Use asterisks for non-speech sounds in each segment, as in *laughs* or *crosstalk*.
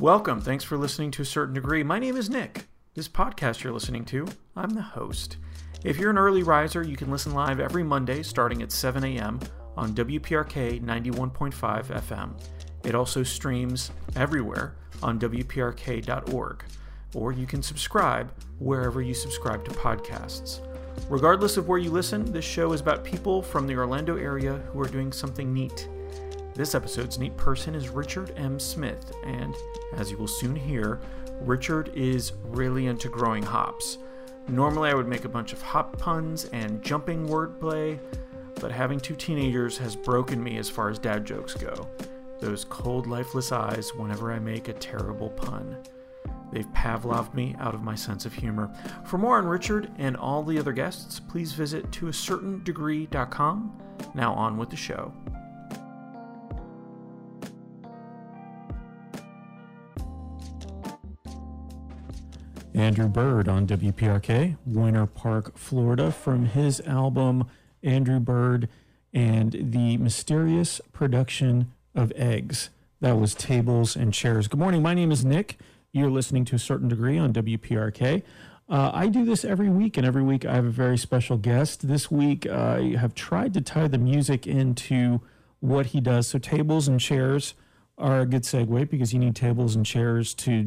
Welcome. Thanks for listening to a certain degree. My name is Nick. This podcast you're listening to, I'm the host. If you're an early riser, you can listen live every Monday starting at 7 a.m. on WPRK 91.5 FM. It also streams everywhere on WPRK.org, or you can subscribe wherever you subscribe to podcasts. Regardless of where you listen, this show is about people from the Orlando area who are doing something neat. This episode's neat person is Richard M. Smith, and as you will soon hear, Richard is really into growing hops. Normally, I would make a bunch of hop puns and jumping wordplay, but having two teenagers has broken me as far as dad jokes go. Those cold, lifeless eyes whenever I make a terrible pun. They've Pavloved me out of my sense of humor. For more on Richard and all the other guests, please visit toacertaindegree.com. Now on with the show. Andrew Bird on WPRK, Winter Park, Florida, from his album Andrew Bird and the Mysterious Production of Eggs. That was Tables and Chairs. Good morning. My name is Nick. You're listening to a certain degree on WPRK. Uh, I do this every week, and every week I have a very special guest. This week I have tried to tie the music into what he does. So, tables and chairs are a good segue because you need tables and chairs to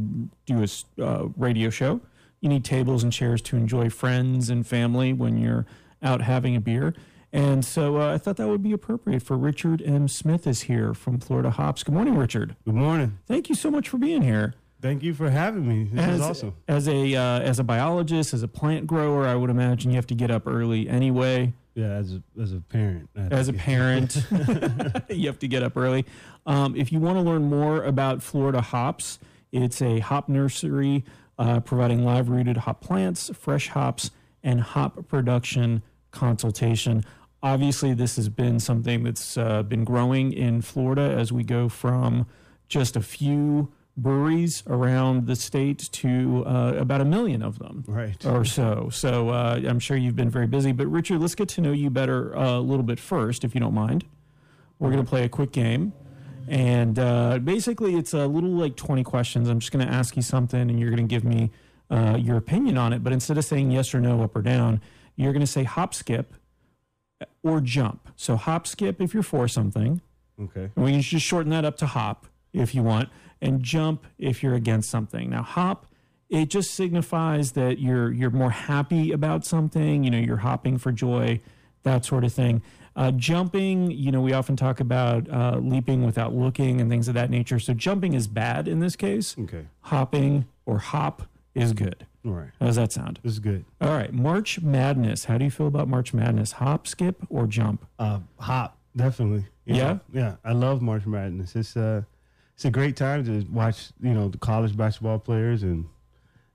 do a uh, radio show. You need tables and chairs to enjoy friends and family when you're out having a beer. And so uh, I thought that would be appropriate for Richard M. Smith is here from Florida Hops. Good morning, Richard. Good morning. Thank you so much for being here. Thank you for having me. This as, is awesome. As a uh, as a biologist, as a plant grower, I would imagine you have to get up early anyway. Yeah, as a, as a parent. As a parent, *laughs* *laughs* you have to get up early. Um, if you want to learn more about Florida hops, it's a hop nursery uh, providing live rooted hop plants, fresh hops, and hop production consultation. Obviously, this has been something that's uh, been growing in Florida as we go from just a few breweries around the state to uh, about a million of them right. or so. So uh, I'm sure you've been very busy. But Richard, let's get to know you better uh, a little bit first, if you don't mind. We're going to play a quick game. And uh, basically, it's a little like 20 questions. I'm just going to ask you something, and you're going to give me uh, your opinion on it. But instead of saying yes or no, up or down, you're going to say hop, skip, or jump. So hop, skip if you're for something. Okay. And we can just shorten that up to hop if you want, and jump if you're against something. Now, hop, it just signifies that you're you're more happy about something. You know, you're hopping for joy, that sort of thing. Uh, jumping, you know, we often talk about uh, leaping without looking and things of that nature. So jumping is bad in this case. Okay. Hopping or hop is good. All right. How does that sound? This is good. All right. March Madness. How do you feel about March Madness? Hop, skip, or jump? Uh, hop, definitely. You Yeah? know, yeah. I love March Madness. It's uh, it's a great time to watch. You know, the college basketball players, and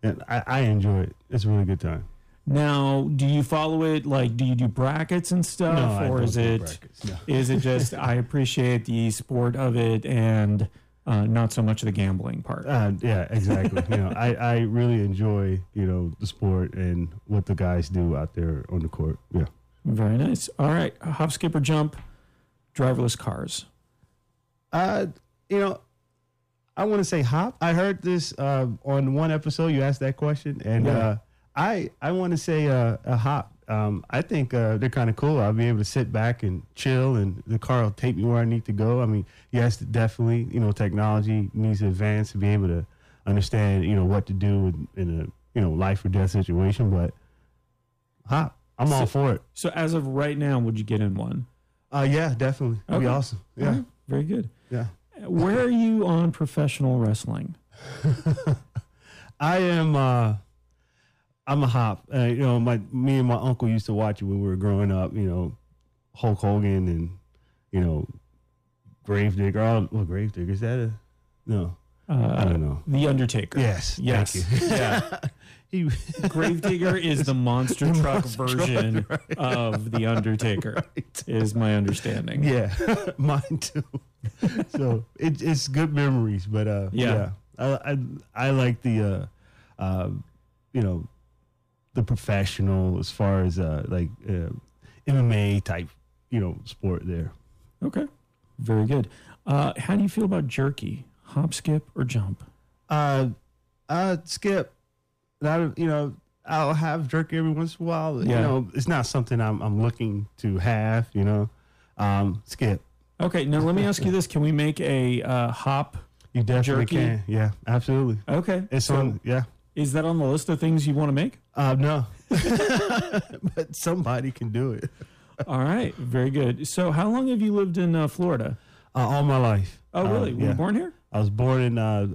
and I, I enjoy it. It's a really good time. Now, do you follow it? Like, do you do brackets and stuff, No, I or don't is do it brackets, no. is it just *laughs* I appreciate the sport of it and uh, not so much the gambling part? Uh, yeah, exactly. you know, I, I really enjoy you know the sport and what the guys do out there on the court. Yeah. Very nice. All right, hop, skip, or jump. Driverless cars. Uh, you know, I want to say hop. I heard this uh, on one episode. You asked that question, and Yeah. uh, I I want to say uh, a hop. Um, I think uh, they're kind of cool. I'll be able to sit back and chill, and the car will take me where I need to go. I mean, yes, definitely. You know, technology needs to advance to be able to understand. You know what to do in, in a you know life or death situation. But hop, I'm all for it. So as of right now, would you get in one? Uh, yeah, definitely. It'd be awesome. Yeah, right, very good. yeah. Where are you on professional wrestling? *laughs* I am. uh I'm a hop. Uh, you know, my me and my uncle used to watch it when we were growing up. You know, Hulk Hogan and you know, Gravedigger. Oh, well, Gravedigger is that a no? Uh, I don't know. The Undertaker. Yes, Yes. Thank you. *laughs* yeah. *laughs* he, Gravedigger is the monster The truck monster version truck, right. of the Undertaker. Is my understanding. yeah, mine too. *laughs* so it, it's good memories, but uh, Yeah. yeah, I, I I like the uh, uh, you know, the professional as far as uh like uh, MMA type you know sport there. Okay. Very good. Uh, how do you feel about jerky? Hop, skip, or jump? Uh, uh, skip. That you know, I'll have jerky every once in a while. You know, it's not something I'm I'm looking to have. You know, um, skip. Okay, now let me ask you this: Can we make a uh, hop? You definitely Jerky? can. Yeah, absolutely. Okay, It's so on. Yeah. is that on the list of things you want to make? Uh, no, *laughs* but somebody can do it. All right, very good. So, how long have you lived in uh, Florida? Uh, all my life. Oh, really? Were you yeah. born here? I was born in uh,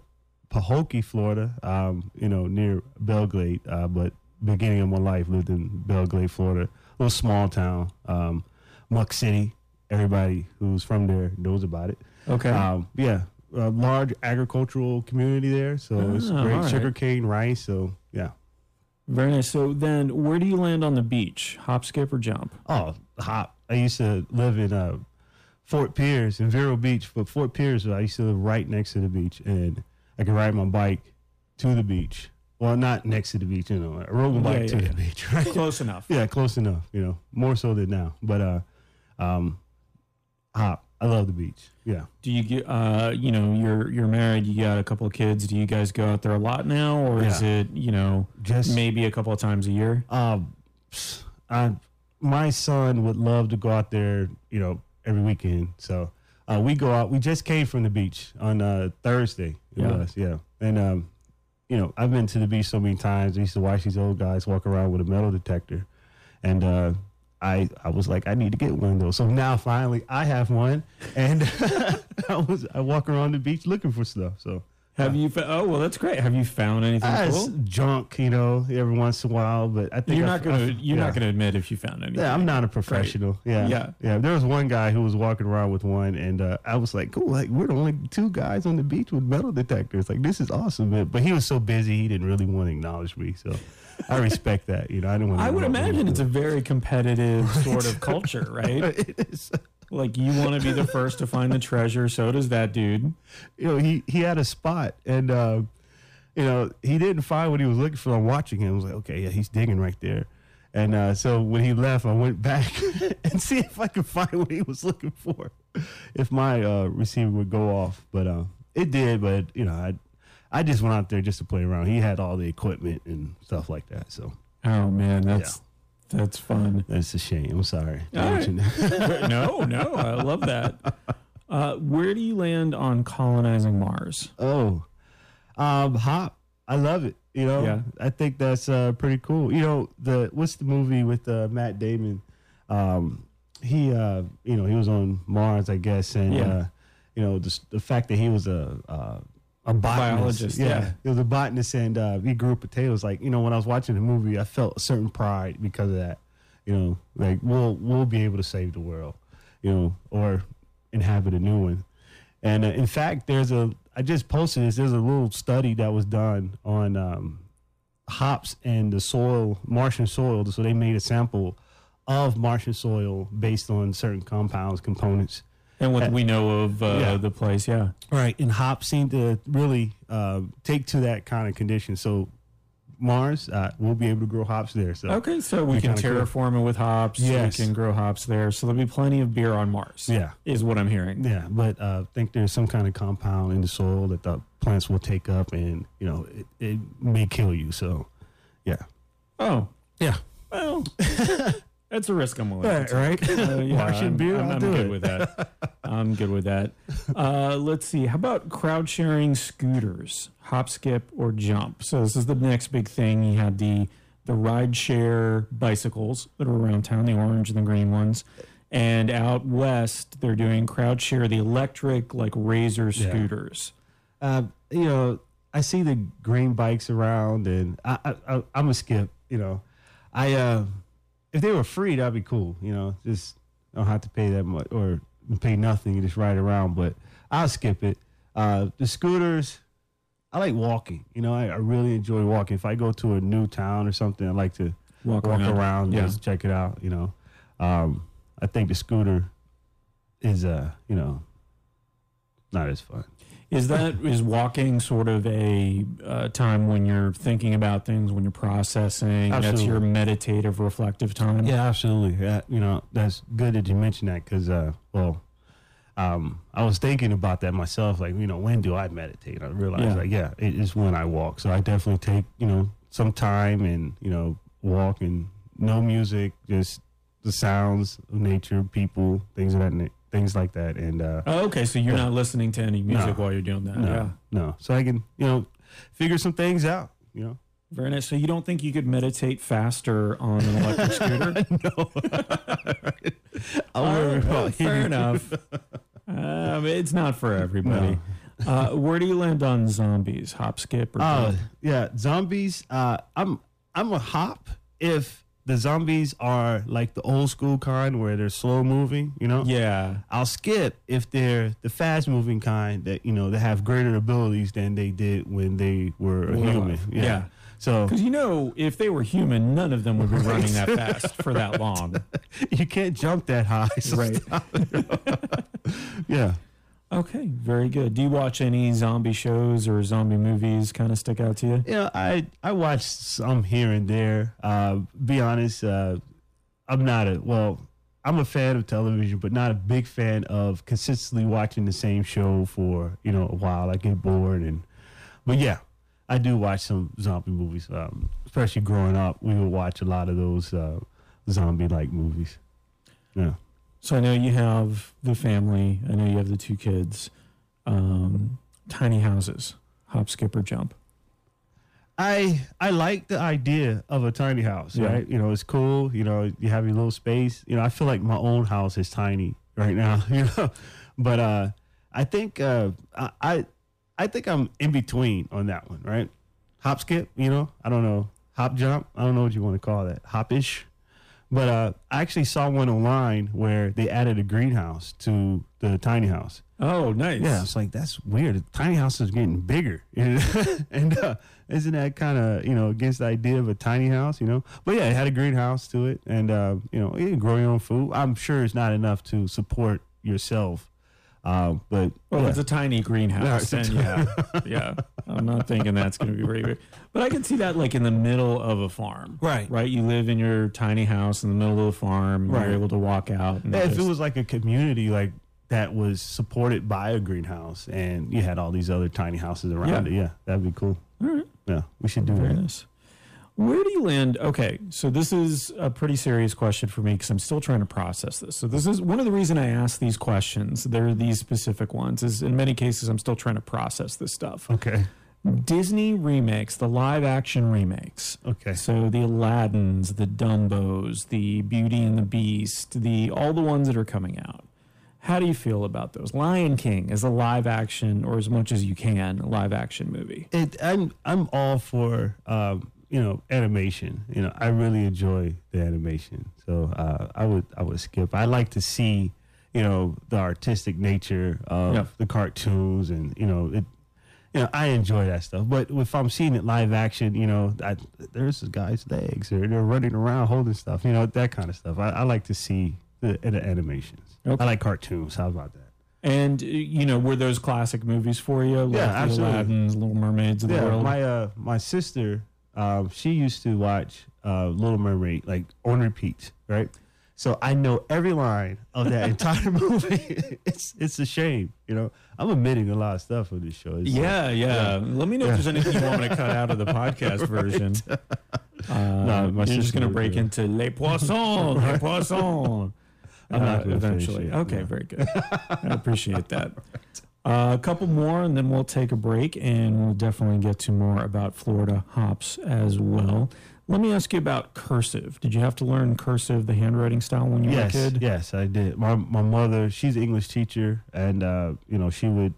Pahokee, Florida. Um, you know, near Belle Glade. Uh, but beginning of my life lived in Belle Glade, Florida. A little small town, um, Muck City. Everybody who's from there knows about it. Okay. Um, yeah, a large agricultural community there. So it's Oh, great right. sugarcane, rice. So yeah. very nice. So then, where do you land on the beach? Hop, skip, or jump? Oh, hop. I used to live in uh, Fort Pierce in Vero Beach, but Fort Pierce, I used to live right next to the beach, and I could ride my bike to the beach. Well, not next to the beach, you know. I rode my Yeah, bike yeah, to yeah. the beach, *laughs* right? Close enough. yeah, close enough, you know, more so than now. But uh, um, hop. I love the beach. Yeah. Do you get? Uh, you know, you're you're married. You got a couple of kids. Do you guys go out there a lot now, or is it you know Just maybe a couple of times a year? Um, I, my son would love to go out there, you know, every weekend. So uh, we go out. We just came from the beach on uh, Thursday. It Yeah. was, yeah. And um, you know, I've been to the beach so many times. I used to watch these old guys walk around with a metal detector, and uh, I I was like, I need to get one of those. So now finally, I have one, and *laughs* I was I walk around the beach looking for stuff. So. Have you? Fa- oh well, that's great. Have you found anything Uh, it's cool? junk, you know, every once in a while, but I think You're I- not gonna. I- You're yeah. not gonna admit if you found anything. Yeah, I'm not a professional. Yeah, Yeah. yeah. There was one guy who was walking around with one, and uh, I was like, "Cool, like we're the only two guys on the beach with metal detectors. Like this is awesome." Man. But he was so busy, he didn't really want to acknowledge me. So I respect that. You know, I didn't want. I would imagine it's a very competitive *laughs* sort of culture, right? *laughs* it is. Like you want to be the first to find the treasure. So does that dude. You know, he he had a spot, and uh, you know, he didn't find what he was looking for. I'm watching him. I was like, "Okay, yeah, he's digging right there." And uh, so when he left, I went back *laughs* and see if I could find what he was looking for, if my uh, receiver would go off. But uh, it did. But you know, I I just went out there just to play around. He had all the equipment and stuff like that. So Oh man, that's that's fun. that's a shame. I'm sorry. to All right. mention that. *laughs* no, no, I love that. Uh, where do you land on colonizing Mars? Oh, um, hop. I love it. You know, Yeah. I think that's uh, pretty cool. You know, the what's the movie with uh, Matt Damon? Um, he, uh, you know, he was on Mars, I guess, and Yeah. uh, you know, the, the fact that he was a uh, a botanist, biologist, yeah. he was a botanist, and uh, he grew potatoes. Like, you know, when I was watching the movie, I felt a certain pride because of that. You know, like we'll we'll be able to save the world, you know, or inhabit a new one. And uh, in fact, there's a I just posted this. There's a little study that was done on um, hops and the soil, Martian soil. So they made a sample of Martian soil based on certain compounds, components. And what we know of uh, Yeah. the place, yeah. Right, and hops seem to really uh, take to that kind of condition. So Mars, uh, we'll be able to grow hops there. So Okay, so we can kinda cool. terraform it with hops. Yes. We can grow hops there. So there'll be plenty of beer on Mars. yeah, Is what I'm hearing. Yeah, but uh, I think there's some kind of compound in the soil that the plants will take up, and you know it, it may kill you. So, yeah, Oh, yeah, well, *laughs* that's a risk I'm willing to take. right. Uh, *laughs* yeah, Martian I'm, beer, I'm, I'll I'm do good it. with that. I'm good with that. *laughs* Uh, let's see. How about crowd sharing scooters? Hop, skip, or jump? So this is the next big thing. You had the the ride share bicycles that are around town, the orange and the green ones. And out west, they're doing crowd share, the electric like razor scooters. Uh, you know, I see the green bikes around, and I, I, I I'm a skip. You know, I uh, if they were free, that'd be cool. You know, just don't have to pay that much or pay nothing. You just ride around. But I'll skip it. Uh, the scooters, I like walking. You know, I, I really enjoy walking. If I go to a new town or something, I like to Walk walk around. around, Yeah. just check it out. You know, um, I think the scooter is uh, you know, not as fun. Is that is walking sort of a uh, time when you're thinking about things, when you're processing? That's your meditative, reflective time. Yeah, absolutely. Yeah, you know, that's good that you mentioned that because, uh, well, um, I was thinking about that myself. Like, you know, when do I meditate? I realized, Yeah. like, yeah, it is when I walk. So I definitely take, you know, some time and you know, walk and no music, just the sounds of nature, people, things of that, na- things like that. And uh, Oh, okay, so you're Yeah. not listening to any music No. while you're doing that. no, Yeah. no, so I can, you know, figure some things out. You know, Very nice. So you don't think you could meditate faster on an electric scooter? *laughs* *laughs* I'll All worry right, well, fair enough. Um, it's not for everybody. Uh, where do you land on zombies? Hop, skip, or Uh, yeah, zombies. Uh, I'm I'm a hop if the zombies are like the old school kind where they're slow moving. You know. yeah. I'll skip if they're the fast moving kind that you know that have greater abilities than they did when they were a human. Yeah. yeah. So Because you know, if they were human, none of them would be running that fast for that long. *laughs* you can't jump that high. So Right. *laughs* Yeah. Okay, very good. Do you watch any zombie shows or zombie movies kind of stick out to you? You know, I I watch some here and there. Uh, be honest, uh, I'm not a well. I'm a fan of television, but not a big fan of consistently watching the same show for you know a while. I get bored, and but yeah, I do watch some zombie movies. Um, especially growing up, we would watch a lot of those uh, zombie-like movies. Yeah. So I know you have the family. I know you have the two kids. Um, tiny houses, hop, skip, or jump. I I like the idea of a tiny house, Yeah. right? You know, it's cool. You know, you have your little space. You know, I feel like my own house is tiny right now. *laughs* You know, but uh, I think uh, I- I I think I'm in between on that one, right? Hop skip, you know, I don't know, hop jump, I don't know what you want to call that, hopish. But uh, I actually saw one online where they added a greenhouse to the tiny house. Oh, nice. Yeah, it's like that's weird. The tiny house is getting bigger, *laughs* and uh, isn't that kind of you know against the idea of a tiny house? You know, but yeah, it had a greenhouse to it, and uh, you know, you can grow your own food. I'm sure it's not enough to support yourself, uh, but Well, yeah. if it's a tiny greenhouse, a then yeah, *laughs* yeah. I'm not thinking that's going to be very big, but I can see that like in the middle of a farm, Right. Right. You live in your tiny house in the middle of the farm. Right. You're able to walk out. And Yeah, if it was like a community like that was supported by a greenhouse, and you had all these other tiny houses around Yeah. it, yeah, that'd be cool. All right. Yeah, we should do that. nice. Where do you land? Okay, so this is a pretty serious question for me because I'm still trying to process this. So this is one of the reason I ask these questions. There are these specific ones. Is in many cases I'm still trying to process this stuff. Okay, Disney remakes, the live action remakes. okay. So the Aladdins, the Dumbos, the Beauty and the Beast, the all the ones that are coming out. How do you feel about those? Lion King is a live action, or as much as you can, live action movie. it I'm I'm all for um, you know animation. You know, I really enjoy the animation. So uh, I would I would skip. I like to see you know the artistic nature of Yeah. the cartoons and you know it. You know, I enjoy that stuff. But if I'm seeing it live action, you know, I, there's this guy's legs or they're running around holding stuff. You know, that kind of stuff. I, I like to see the, the animations. Okay. I like cartoons. How about that? And uh, you know, were those classic movies for you? Like Yeah, absolutely. Aladdin's, Little Mermaids of the yeah, world. my uh my sister, um, she used to watch uh Little Mermaid like on repeat, right? So I know every line of that *laughs* entire movie. *laughs* it's it's a shame, you know. I'm admitting a lot of stuff on this show. It's, yeah, yeah, Let me know if there's anything you want me to cut out of the *laughs* podcast version. Uh, No, you're just going to break into Les Poissons, Les Poissons. Uh, eventually. Okay, no. very good. I appreciate that. Uh, a couple more, and then we'll take a break, and we'll definitely get to more about Florida hops as well. Let me ask you about cursive. Did you have to learn cursive, the handwriting style, when you Yes, were a kid? yes, I did. My my mother, she's an English teacher, and uh, you know she would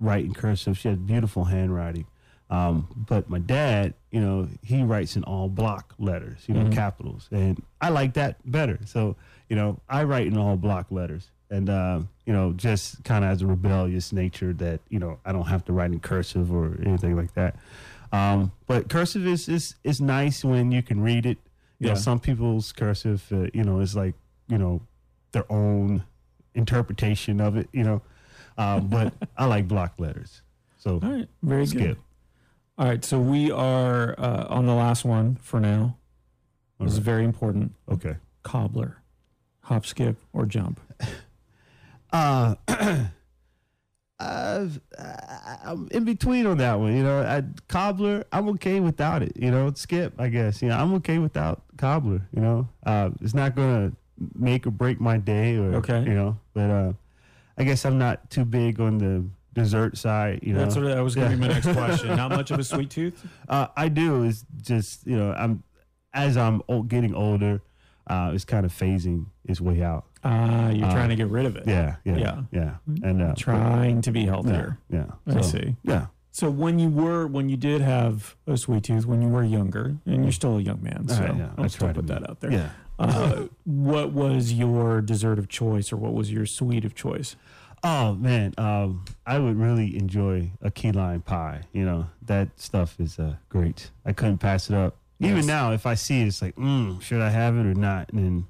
write in cursive. She had beautiful handwriting. Um, but my dad, you know, he writes in all block letters, you know, Mhm. capitals, and I like that better. So you know, I write in all block letters, and uh, you know, just kind of as a rebellious nature that you know I don't have to write in cursive or anything like that. Um, but cursive is is is nice when you can read it. You Yeah. know, some people's cursive, uh, you know, is like you know their own interpretation of it. You know, um, but *laughs* I like block letters. So All right, very good. All right, so we are uh, on the last one for now. This is very important. Okay. Cobbler, hop, skip, or jump. *laughs* Uh, I've, *clears throat* I- I'm in between on that one. You know, I, cobbler, I'm okay without it. You know, skip, I guess. You know, I'm okay without cobbler. You know, uh, it's not gonna make or break my day. Or Okay. you know, but uh, I guess I'm not too big on the dessert side. You know, That's what that was going to Yeah. be my next question. Not much of a *laughs* sweet tooth. uh, I do. Is just you know, I'm as I'm old, getting older, uh, it's kind of phasing its way out. Uh, you're Uh, trying to get rid of it. Yeah, yeah, Yeah. yeah, and uh, Trying to be healthier. yeah. I So, see. Yeah. So when you were when you did have a sweet tooth when you were younger, and you're still a young man, so Uh, yeah, I I'll still try to put be. that out there. Yeah. Uh, what was your dessert of choice, or what was your sweet of choice? Oh man, um, I would really enjoy a key lime pie. You know that stuff is uh, great. I couldn't pass it up. Even now, if I see it, it's like, mm, should I have it or not? And then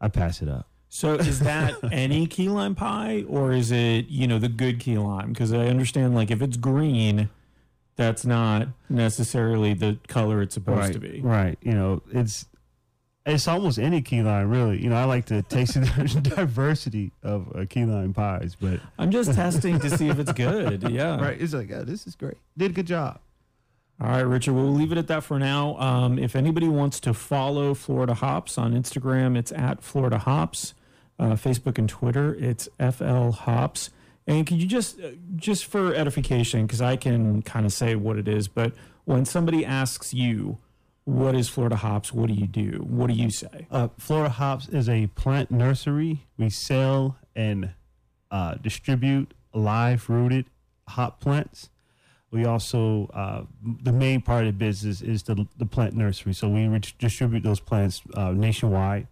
I pass it up. So is that *laughs* any key lime pie, or is it you know the good key lime? Because I understand like if it's green, that's not necessarily the color it's supposed right, to be. Right. You know, it's it's almost any key lime, really. You know, I like to taste the *laughs* diversity of uh, key lime pies, but *laughs* I'm just testing to see if it's good. Yeah. right, it's like, oh, this is great. Did a good job. All right, Richard, we'll leave it at that for now. Um, if anybody wants to follow Florida Hops on Instagram, it's at Florida Hops. Uh, Facebook and Twitter, it's FL Hops. And could you just, uh, just for edification, because I can kind of say what it is, but when somebody asks you, what is Florida Hops? What do you do? What do you say? Uh, Florida Hops is a plant nursery. We sell and uh, distribute live rooted hop plants. We also, uh, the main part of the business is the, the plant nursery. So we re- distribute those plants uh, nationwide.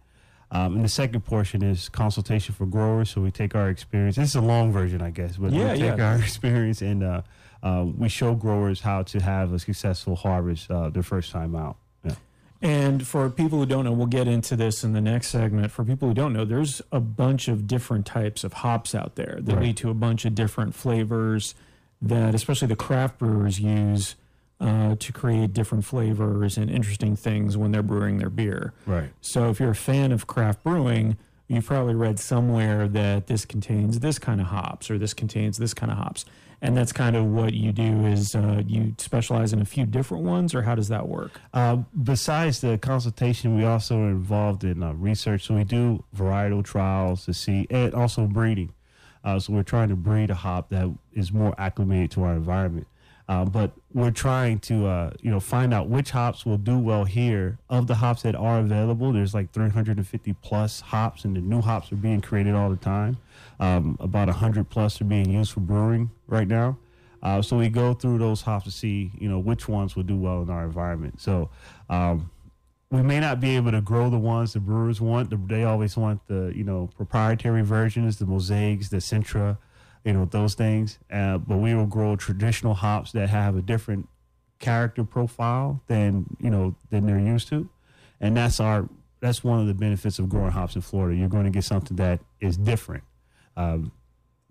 Um, and the second portion is consultation for growers. So we take our experience. This is a long version, I guess, but Yeah, we take yeah. our *laughs* experience and uh, uh, we show growers how to have a successful harvest uh, their first time out. Yeah. And for people who don't know, we'll get into this in the next segment. For people who don't know, there's a bunch of different types of hops out there that Right. lead to a bunch of different flavors that, especially the craft brewers, use uh, to create different flavors and interesting things when they're brewing their beer. Right. So if you're a fan of craft brewing, you've probably read somewhere that this contains this kind of hops or this contains this kind of hops. And that's kind of what you do is uh, you specialize in a few different ones, or how does that work? Uh, besides the consultation, we also are involved in uh, research. So we do varietal trials to see, and also breeding. Uh, so we're trying to breed a hop that is more acclimated to our environment. Uh, but we're trying to, uh, you know, find out which hops will do well here. Of the hops that are available, there's like 350 plus hops, and the new hops are being created all the time. Um, about 100 plus are being used for brewing right now. Uh, so we go through those hops to see, you know, which ones will do well in our environment. So um, we may not be able to grow the ones the brewers want. The, they always want the, you know, proprietary versions, the mosaics, the Citra, you know, those things. Uh, but we will grow traditional hops that have a different character profile than, you know, than they're used to. And that's our, that's one of the benefits of growing hops in Florida. You're going to get something that is different. Um,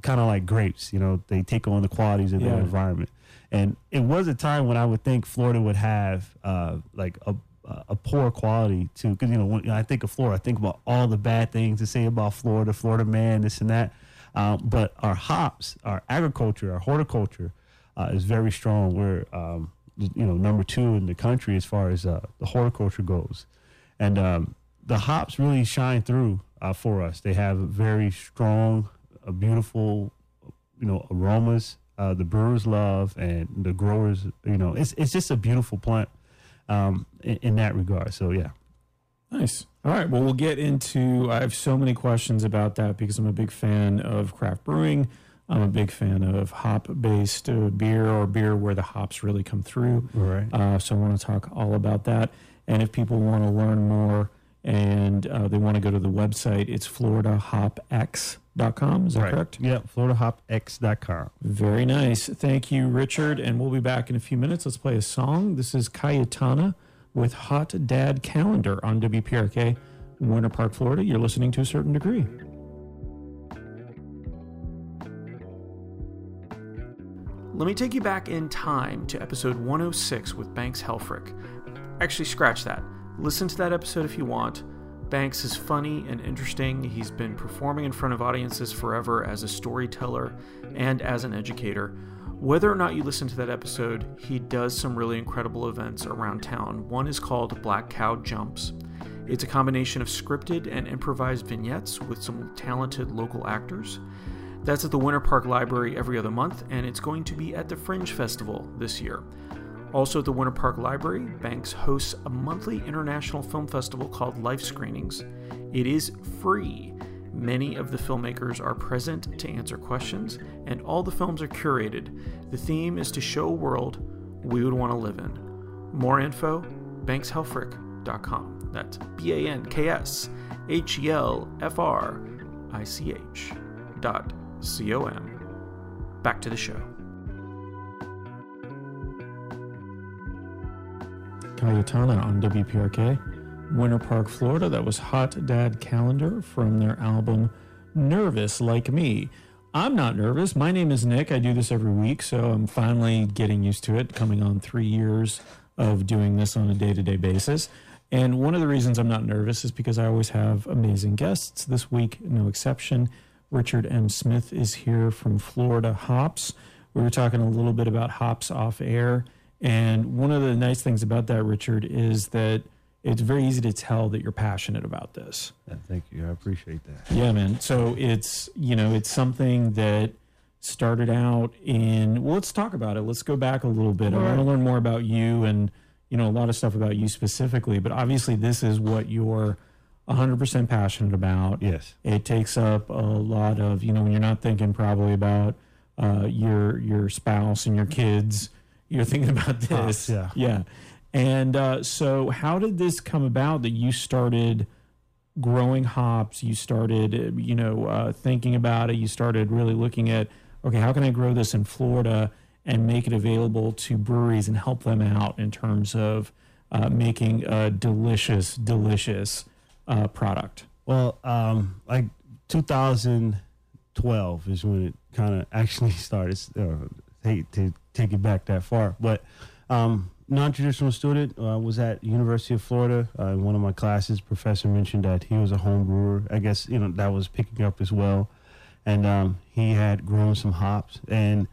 kind of like grapes, you know, they take on the qualities of Yeah. their environment. And it was a time when I would think Florida would have uh, like a, a poor quality too, because, you know, when I think of Florida, I think about all the bad things to say about Florida, Florida man, this and that. Um, but our hops, our agriculture, our horticulture uh, is very strong. We're, um, you know, number two in the country as far as uh, the horticulture goes. And um, the hops really shine through uh, for us. They have very strong, uh, beautiful, you know, aromas. Uh, the brewers love, and the growers, you know, it's it's just a beautiful plant um, in, in that regard. So yeah, Nice. All right. Well, we'll get into. I have so many questions about that because I'm a big fan of craft brewing. I'm a big fan of hop-based uh, beer or beer where the hops really come through. right. Uh, so I want to talk all about that. And if people want to learn more and uh, they want to go to the website, it's floridahopx.com. Is that right. correct? Yeah, FloridaHopX.com. Very nice. Thank you, Richard. And we'll be back in a few minutes. Let's play a song. This is Cayetana with Hot Dad Calendar on WPRK, Winter Park, Florida. You're listening to a certain degree. Let me take you back in time to episode 106 with Banks Helfrich. Actually, scratch that. Listen to that episode if you want. Banks is funny and interesting. He's been performing in front of audiences forever as a storyteller and as an educator. Whether or not you listen to that episode, he does some really incredible events around town. One is called Black Cow Jumps. It's a combination of scripted and improvised vignettes with some talented local actors. That's at the Winter Park Library every other month, and it's going to be at the Fringe Festival this year. Also at the Winter Park Library, Banks hosts a monthly international film festival called Life Screenings. It is free. Many of the filmmakers are present to answer questions, and all the films are curated. The theme is to show a world we would want to live in. More info, bankshelfrich.com. That's B A N K S H E L F R I C H dot C O M. Back to the show. Cayetana on WPRK. Winter Park, Florida. That was Hot Dad Calendar from their album Nervous Like Me. I'm not nervous. My name is Nick. I do this every week, so I'm finally getting used to it, coming on three years of doing this on a day to day basis. And one of the reasons I'm not nervous is because I always have amazing guests. This week, no exception. Richard M. Smith is here from Florida Hops. We were talking a little bit about hops off air. And one of the nice things about that, Richard, is that it's very easy to tell that you're passionate about this. Yeah, thank you. I appreciate that. Yeah, man. So it's, you know, it's something that started out in, well, let's talk about it. Let's go back a little bit. I want to learn more about you and, you know, a lot of stuff about you specifically. But obviously, this is what you're 100% passionate about. Yes. It takes up a lot of, you know, when you're not thinking probably about uh, your your spouse and your kids, you're thinking about this. yeah. Yeah. And uh, so, how did this come about that you started growing hops? You started, you know, uh, thinking about it. You started really looking at, okay, how can I grow this in Florida and make it available to breweries and help them out in terms of uh, making a delicious, delicious uh, product? Well, um, like 2012 is when it kind of actually *laughs* started. Uh, hate to take it back that far, but um, non-traditional student uh, was at University of Florida. Uh, in one of my classes, professor mentioned that he was a home brewer. I guess you know that was picking up as well, and um, he had grown some hops. And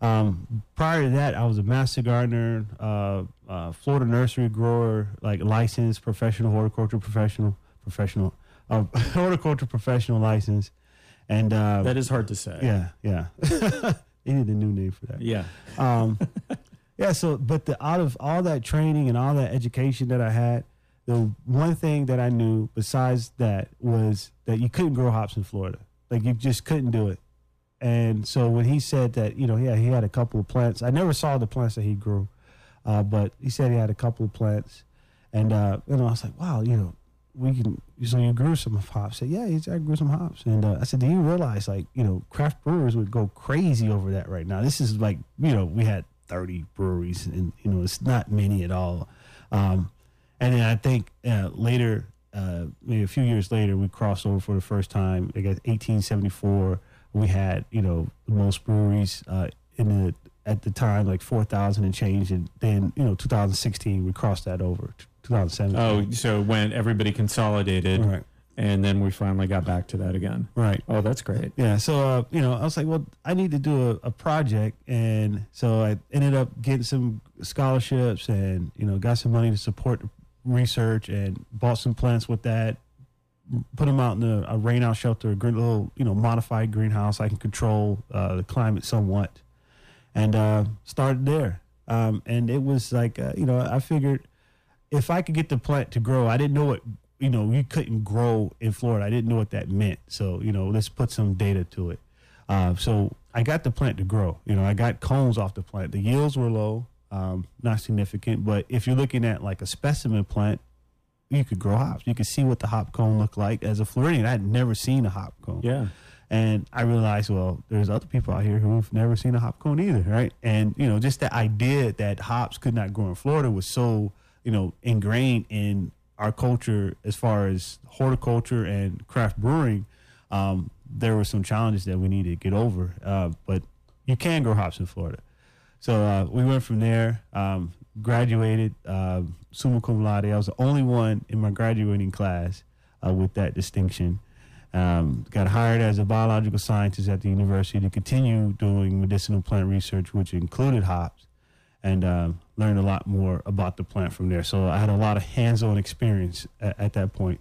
um, prior to that, I was a master gardener, uh, uh Florida nursery grower, like licensed professional horticulture professional, professional uh, *laughs* horticulture professional license. And uh, That is hard to say. yeah, yeah. *laughs* they need a new name for that. Yeah. Um, yeah. So, but the out of all that training and all that education that I had, the one thing that I knew besides that was that you couldn't grow hops in Florida. Like you just couldn't do it. And so when he said that, you know, yeah, he had a couple of plants. I never saw the plants that he grew, uh, but he said he had a couple of plants, and uh, you know, I was like, wow, you know, we can. So you grew some hops. I said, yeah, I grew some hops, and uh, I said, do you realize, like, you know, craft brewers would go crazy over that right now. This is like, you know, we had 30 breweries, and you know, it's not many at all. Um, and then I think uh, later, uh, maybe a few years later, we crossed over for the first time. I guess 1874, we had you know the most breweries uh, in the at the time like 4,000 and change, and then you know 2016 we crossed that over. 2017. Oh, so when everybody consolidated, right, and then we finally got back to that again. right. Oh, that's great. Yeah, so uh, you know, I was like, well, I need to do a, a project, and so I ended up getting some scholarships, and you know, got some money to support research, and bought some plants with that. Put them out in a, a rain out shelter, a green, little you know modified greenhouse. I can control uh, the climate somewhat, and uh, started there. Um, and it was like uh, you know, I figured if I could get the plant to grow, I didn't know what you know you couldn't grow in Florida. I didn't know what that meant. So you know, let's put some data to it. Uh, so I got the plant to grow. You know, I got cones off the plant. The yields were low, um, not significant. But if you're looking at like a specimen plant, you could grow hops. You could see what the hop cone looked like. As a Floridian, I had never seen a hop cone. Yeah. And I realized, well, there's other people out here who've never seen a hop cone either, right? And you know, just the idea that hops could not grow in Florida was so, you know, ingrained in our culture as far as horticulture and craft brewing. Um, there were some challenges that we needed to get over, uh, but you can grow hops in Florida. So uh, we went from there. Um, graduated uh, summa cum laude. I was the only one in my graduating class uh, with that distinction. Um, got hired as a biological scientist at the university to continue doing medicinal plant research, which included hops, and um, learned a lot more about the plant from there. So I had a lot of hands-on experience at, at that point.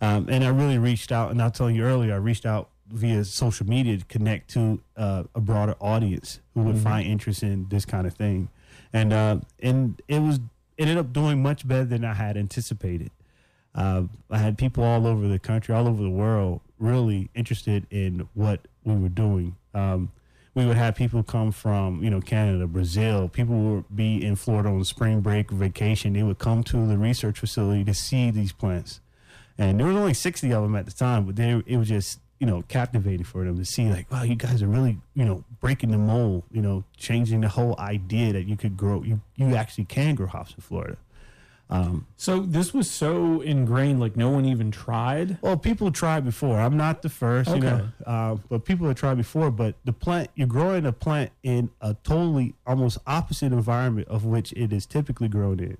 Um, and I really reached out, and I'll tell you earlier, I reached out via social media to connect to uh, a broader audience who would Mhm. find interest in this kind of thing, and uh, and it was ended up doing much better than I had anticipated. Uh, I had people all over the country, all over the world, really interested in what we were doing. Um, we would have people come from, you know, Canada, Brazil. People would be in Florida on spring break vacation. They would come to the research facility to see these plants, and there was only sixty of them at the time. But they, it was just, you know, captivating for them to see, like, wow, you guys are really, you know, breaking the mold. You know, changing the whole idea that you could grow, you you actually can grow hops in Florida. Um, So this was so ingrained, like no one even tried. Well, people tried before. I'm not the first, you know, uh, but people have tried before. But the plant, you're growing a plant in a totally almost opposite environment of which it is typically grown in.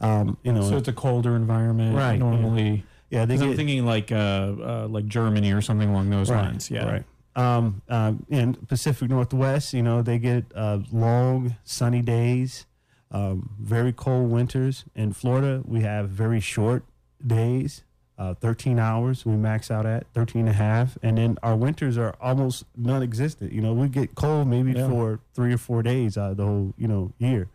Um, you know, So it's a colder environment, Right, yeah. Normally, yeah, they 'Cause I'm thinking like uh, uh, like Germany or something along those lines. Yeah. right. Um, um, in Pacific Northwest, you know, they get uh, long sunny days, um, very cold winters. In Florida, we have very short days, uh, 13 hours we max out at, 13 and a half. And then our winters are almost non-existent. You know, we get cold maybe Yeah. for three or four days out of the whole, you know, year.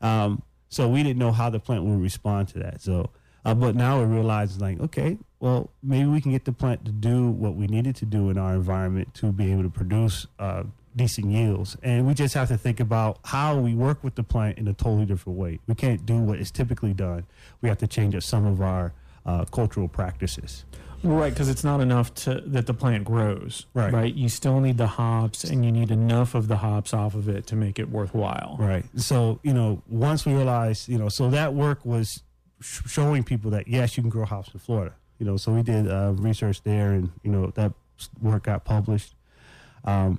Um, so we didn't know how the plant would respond to that. So, uh, but now we realize like, okay, well, maybe we can get the plant to do what we needed to do in our environment to be able to produce uh, decent yields. And we just have to think about how we work with the plant in a totally different way. We can't do what is typically done. We have to change up some of our uh, cultural practices. Right, because it's not enough to that the plant grows. Right. Right. You still need the hops, and you need enough of the hops off of it to make it worthwhile. Right. So, you know, once we realized, you know, so that work was sh- showing people that, yes, you can grow hops in Florida. You know, so we did uh, research there and, you know, that work got published. Um,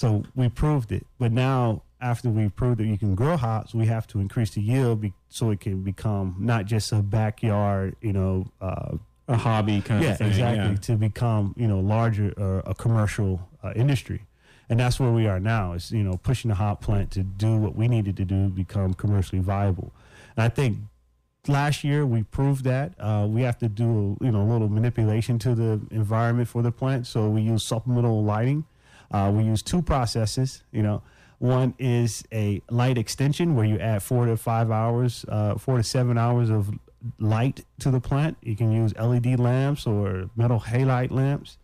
so we proved it. But now, after we proved that you can grow hops, we have to increase the yield be- so it can become not just a backyard, you know, uh, A hobby kind yeah, of thing. exactly. yeah. To become, you know, larger uh, a commercial uh, industry, and that's where we are now. Is you know pushing the hop plant to do what we needed to do to become commercially viable. And I think last year we proved that uh, we have to do you know a little manipulation to the environment for the plant. So we use supplemental lighting. Uh, we use two processes. You know. One is a light extension where you add four to five hours, uh, four to seven hours of light to the plant. You can use LED lamps or metal halide lamps.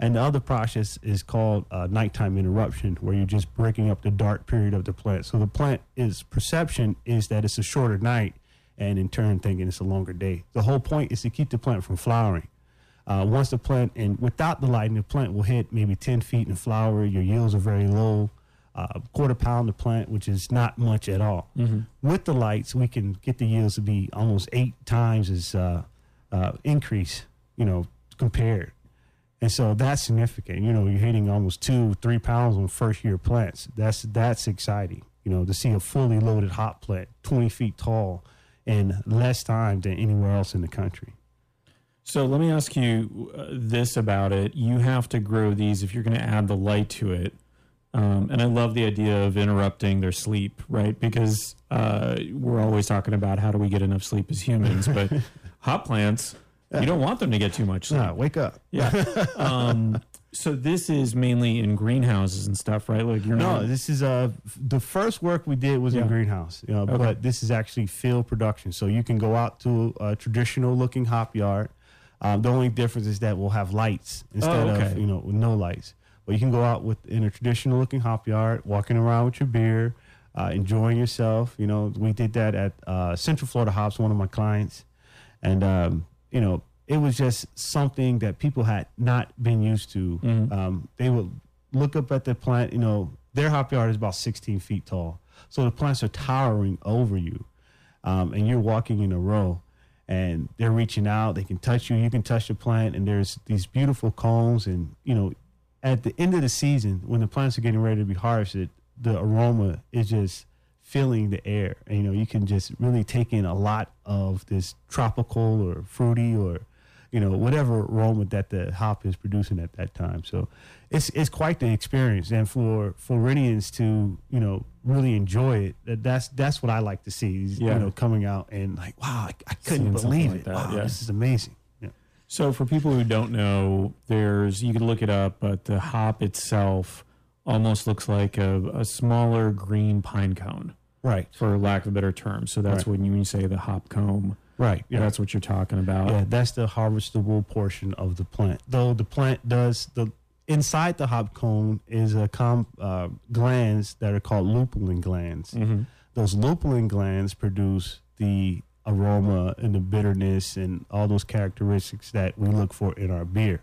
And the other process is called uh, nighttime interruption, where you're just breaking up the dark period of the plant. So the plant is perception is that it's a shorter night, and in turn thinking it's a longer day. The whole point is to keep the plant from flowering. Uh, once the plant and without the lighting, the plant will hit maybe 10 feet in flower. Your yields are very low, uh, quarter pound the plant, which is not much at all Mhm. with the lights, we can get the yields to be almost eight times as uh, uh, increase, you know, compared. And so that's significant. You know, you're hitting almost two, three pounds on first year plants. That's that's exciting. You know, to see a fully loaded hop plant, 20 feet tall, in less time than anywhere else in the country. So let me ask you uh, this about it. You have to grow these if you're going to add the light to it. Um, and I love the idea of interrupting their sleep, right? Because uh, we're always talking about how do we get enough sleep as humans, but *laughs* hop plants, you don't want them to get too much sleep. Wake up. Yeah. *laughs* um, so this is mainly in greenhouses and stuff, right? Like you're No, not. this is uh the first work we did was Yeah. in greenhouse, you know, Okay. but this is actually field production. So you can go out to a traditional looking hop yard. Um, the only difference is that we'll have lights instead Oh, okay. of you know with no lights. But you can go out with in a traditional looking hop yard, walking around with your beer, uh, enjoying yourself. You know, we did that at uh, Central Florida Hops, one of my clients, and um, you know it was just something that people had not been used to. Mhm. Um, they would look up at the plant. You know, their hop yard is about 16 feet tall, so the plants are towering over you, um, and you're walking in a row, and they're reaching out. They can touch you. You can touch the plant, and there's these beautiful cones. And you know, at the end of the season, when the plants are getting ready to be harvested, the aroma is just filling the air. And, you know, you can just really take in a lot of this tropical or fruity or you know, whatever aroma that the hop is producing at that time. So it's it's quite the experience, and for Floridians to you know really enjoy it, that, that's that's what I like to see. is, Yeah. You know, coming out and like, wow, I, I couldn't Seeing believe like it. that, wow, yeah. this is amazing. Yeah. So, for people who don't know, there's you can look it up, but the hop itself almost looks like a, a smaller green pine cone, Right. for lack of a better term. So that's Right. when you, when you say the hop cone. Right. Yeah. That's what you're talking about. Yeah, that's the harvestable portion of the plant. Though the plant does the inside the hop cone is a com uh, glands that are called lupulin glands. Mhm. Those lupulin glands produce the aroma and the bitterness and all those characteristics that we look for in our beer.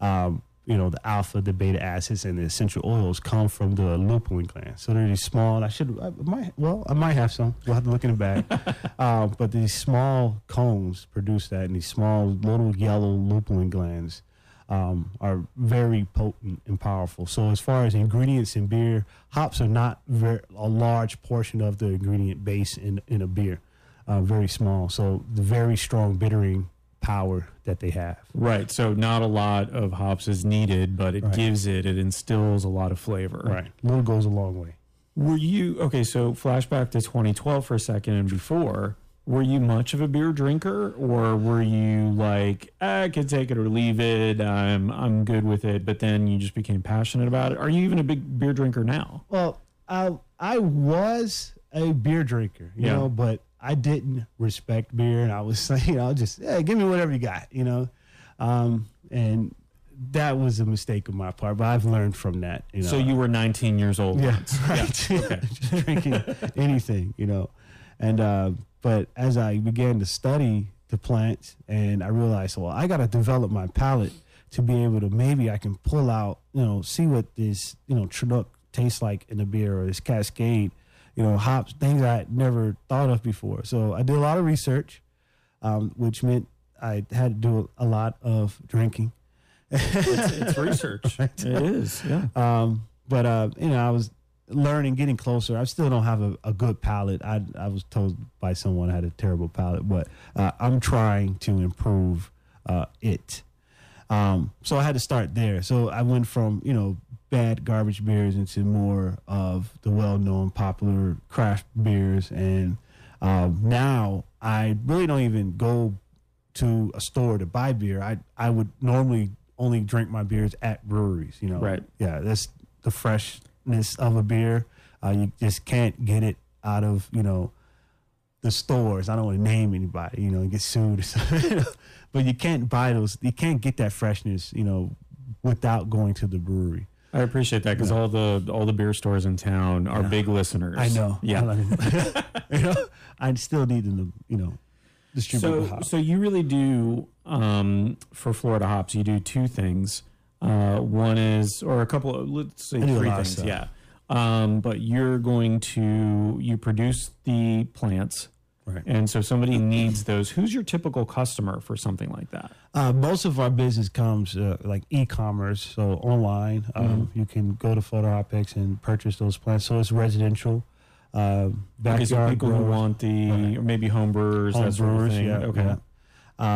Um, you know, the alpha, the beta acids, and the essential oils come from the lupulin glands. So they're these small. I should, I might, well, I might have some. We'll have to look in the bag. *laughs* uh, but these small cones produce that, and these small little yellow lupulin glands um, are very potent and powerful. So as far as ingredients in beer, hops are not very, a large portion of the ingredient base in in a beer. Uh, very small. So the very strong bittering power that they have. Right. So, not a lot of hops is needed, but it Right. gives it, it instills a lot of flavor. Right. Little goes a long way. Were you, okay, so flashback to 2012 for a second and before. Were you much of a beer drinker, or were you like I could take it or leave it? I'm I'm good with it, but then you just became passionate about it. Are you even a big beer drinker now? Well, I I was a beer drinker, you Yeah. know, but I didn't respect beer, and I was *laughs* saying, you know, just hey, give me whatever you got, you know, um, and that was a mistake on my part. But I've learned from that, you know. So you were 19 years old. yeah, once. *laughs* right, *laughs* just drinking anything, you know, and uh, but as I began to study the plants, and I realized, well, I got to develop my palate to be able to maybe I can pull out, you know, see what this, you know, Chinook tastes like in a beer or this Cascade, you know, hops, things I had never thought of before. So I did a lot of research, um, which meant I had to do a lot of drinking. it's, it's *laughs* research. It is. Yeah. Um, but uh, you know, I was learning, getting closer. I still don't have a, a good palate. I I was told by someone I had a terrible palate, but uh, I'm trying to improve uh, it. Um, so I had to start there. So I went from you know bad garbage beers into more of the well-known, popular craft beers, and um, now I really don't even go to a store to buy beer. I I would normally only drink my beers at breweries. You know, Right. Yeah, that's the freshness of a beer. Uh, you just can't get it out of you know the stores. I don't want to name anybody, you know, and get sued or *laughs* something. but you can't buy those. You can't get that freshness, you know, without going to the brewery. I appreciate that because all the all the beer stores in town are Yeah. big listeners. I know. Yeah. I, *laughs* you know, I still need them to, you know, distribute the So, so you really do um, for Florida hops. You do two things. Uh, one is, or a couple. Of, let's say three things. Yeah. Um, but you're going to you produce the plants, Right. and so somebody needs those. Who's your typical customer for something like that? Uh, most of our business comes uh, like e-commerce, so online. Um, Mm-hmm. You can go to PhotoOptics and purchase those plants. So it's residential. Um, Okay, so backyard people who want the or maybe home brewers, home that sort of brewers, thing. yeah, okay. yeah.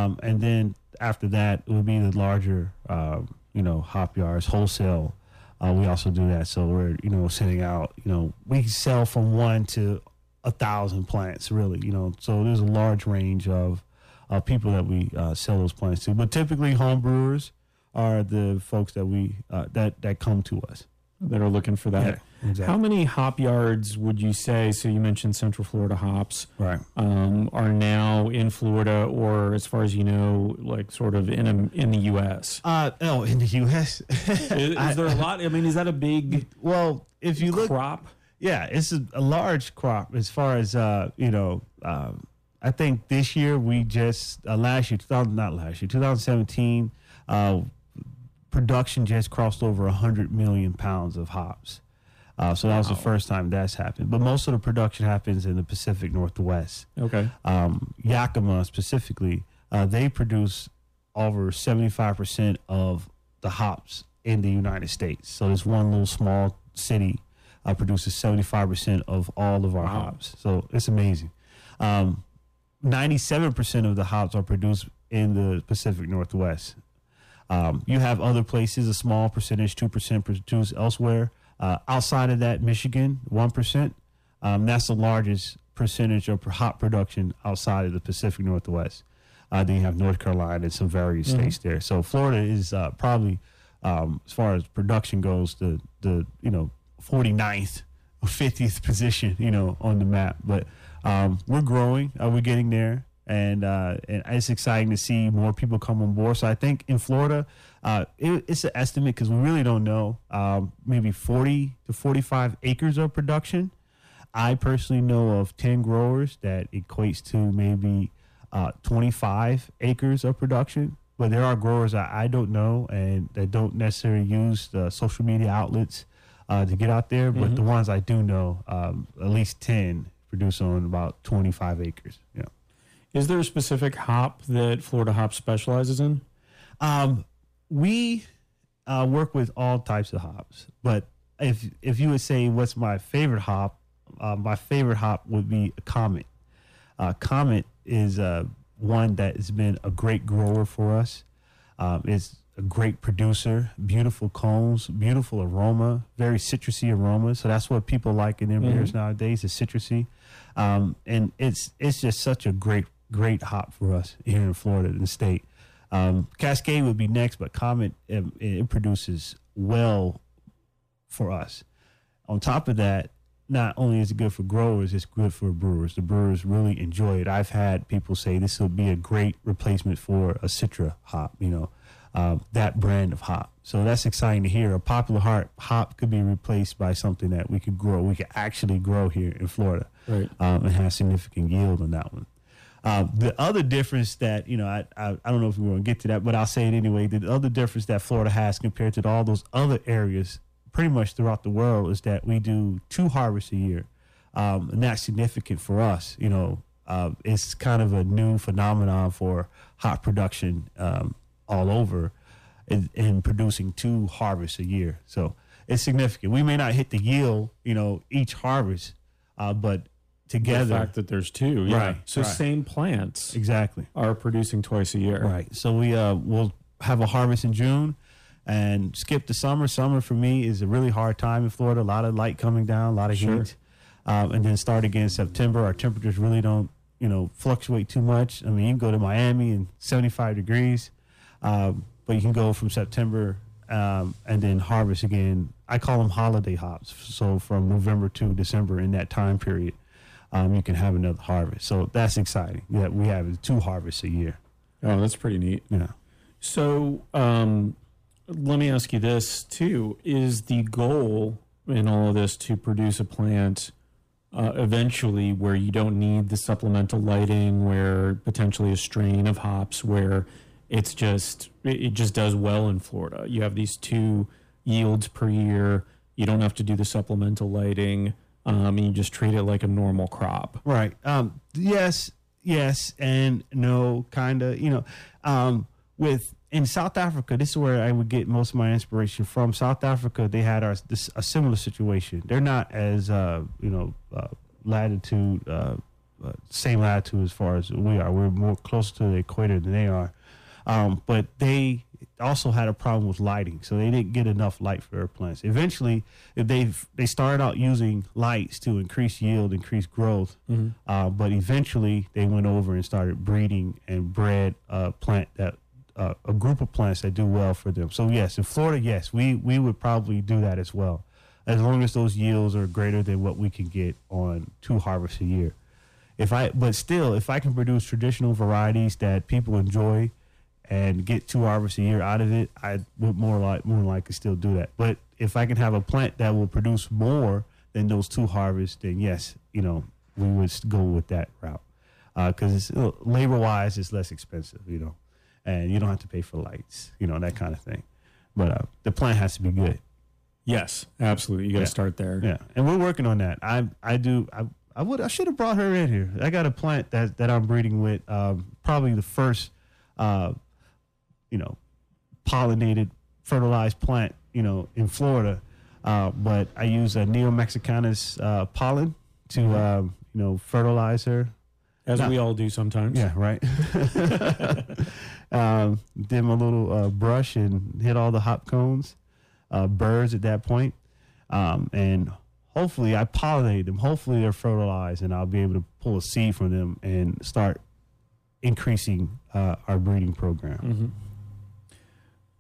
Um, and then after that, it would be the larger, um, you know, hop yards, wholesale. Uh, we also do that. So we're, you know, sending out, you know, we sell from one to a thousand plants, really, you know. So there's a large range of uh, people that we uh, sell those plants to. But typically, home brewers are the folks that we uh, that that come to us. That are looking for that. Exactly. How many hop yards would you say? So you mentioned Central Florida hops. right. um, are now in Florida, or as far as you know, like sort of in a, in the U.S. Uh, oh, in the U.S. *laughs* Is, is there a lot? I mean, is that a big well, if you look crop? Yeah, it's a, a large crop as far as uh, you know. Um, I think this year we just uh, last year, 2000, not last year, 2017, uh, production just crossed over 100 million pounds of hops. Uh, so that was the first time that's happened. But most of the production happens in the Pacific Northwest. Okay, Um, Yakima specifically, uh, they produce over 75% of the hops in the United States. So this one little small city uh, produces 75% of all of our Wow. hops. So it's amazing. Um, 97% of the hops are produced in the Pacific Northwest. Um, you have other places, a small percentage, 2% produced elsewhere. Uh, outside of that, Michigan, 1%. Um, that's the largest percentage of hop production outside of the Pacific Northwest. Uh, then you have North Carolina and some various Mhm. states there. So Florida is uh, probably, um, as far as production goes, the the you know 49th or 50th position, you know, on the map. But um, we're growing. Uh, we're getting there, and uh, and it's exciting to see more people come on board. So I think in Florida, uh, it, it's an estimate because we really don't know. Um, maybe 40 to 45 acres of production. I personally know of 10 growers that equates to maybe uh, 25 acres of production. But there are growers that I don't know and that don't necessarily use the social media outlets uh, to get out there. But Mhm. the ones I do know, um, at least 10 produce on about 25 acres. Yeah. Is there a specific hop that Florida Hop specializes in? Um, we uh, work with all types of hops, but if if you would say what's my favorite hop, uh, my favorite hop would be a Comet. Uh, Comet is uh, one that has been a great grower for us. Um, it's a great producer, beautiful cones, beautiful aroma, very citrusy aroma. So that's what people like in their Mhm. beers nowadays, is citrusy. Um, and it's it's just such a great great hop for us here in Florida, in the state. Um, Cascade would be next, but Comet it, it produces well for us. On top of that, not only is it good for growers, it's good for brewers. The brewers really enjoy it. I've had people say this will be a great replacement for a Citra hop, you know, um, that brand of hop. So that's exciting to hear. A popular hop, hop could be replaced by something that we could grow. We could actually grow here in Florida Right. um, and have significant yield on that one. Uh, the other difference that you know, I, I I don't know if we're going to get to that, but I'll say it anyway. The other difference that Florida has compared to all those other areas, pretty much throughout the world, is that we do two harvests a year, um, and that's significant for us. You know, uh, it's kind of a new phenomenon for hop production um, all over, in, in producing two harvests a year. So it's significant. We may not hit the yield, you know, each harvest, uh, but together, The fact that there's two. Yeah. Right, So right. same plants exactly. are producing twice a year. Right. So we uh will have a harvest in June and skip the summer. Summer for me is a really hard time in Florida. A lot of light coming down, a lot of Sure. heat. Um, and then start again in September. Our temperatures really don't, you know, fluctuate too much. I mean, you can go to Miami and 75 degrees, um, but you can go from September um, and then harvest again. I call them holiday hops. So from November to December in that time period, um, you can have another harvest. So that's exciting. Yeah, we have two harvests a year. Oh, that's pretty neat. Yeah. So, um, let me ask you this too: Is the goal in all of this to produce a plant uh, eventually where you don't need the supplemental lighting, where potentially a strain of hops where it's just it it just does well in Florida? You have these two yields per year. You don't have to do the supplemental lighting. Um, and you just treat it like a normal crop. Right. Um, yes, yes, and no, kind of. You know, um, with in South Africa, this is where I would get most of my inspiration from. South Africa, they had our, this, a similar situation. They're not as uh, you know uh, latitude, uh, uh, same latitude as far as we are. We're more close to the equator than they are, um, but they also had a problem with lighting, so they didn't get enough light for their plants. Eventually, they they started out using lights to increase yield, increase growth, uh, but eventually they went over and started breeding and bred a plant that uh, a group of plants that do well for them. So yes, in Florida, yes, we we would probably do that as well, as long as those yields are greater than what we can get on two harvests a year. If I, but still, if I can produce traditional varieties that people enjoy and get two harvests a year out of it, I would more like more likely still do that. But if I can have a plant that will produce more than those two harvests, then yes, you know, we would go with that route because uh, labor wise, it's less expensive, you know, and you don't have to pay for lights, you know, that kind of thing. But uh, the plant has to be good. Yes, absolutely. You got to Yeah. start there. Yeah, and we're working on that. I I do. I, I would. I should have brought her in here. I got a plant that that I'm breeding with. Um, probably the first, uh, you know, pollinated, fertilized plant. You know, in Florida. Uh, but I use a neomexicanus uh, pollen to um, you know fertilize her. as we all do sometimes. Yeah, right. *laughs* um, did my little uh, brush and hit all the hop cones, uh, birds at that point. Um, and hopefully I pollinate them. Hopefully they're fertilized and I'll be able to pull a seed from them and start increasing uh, our breeding program. hmm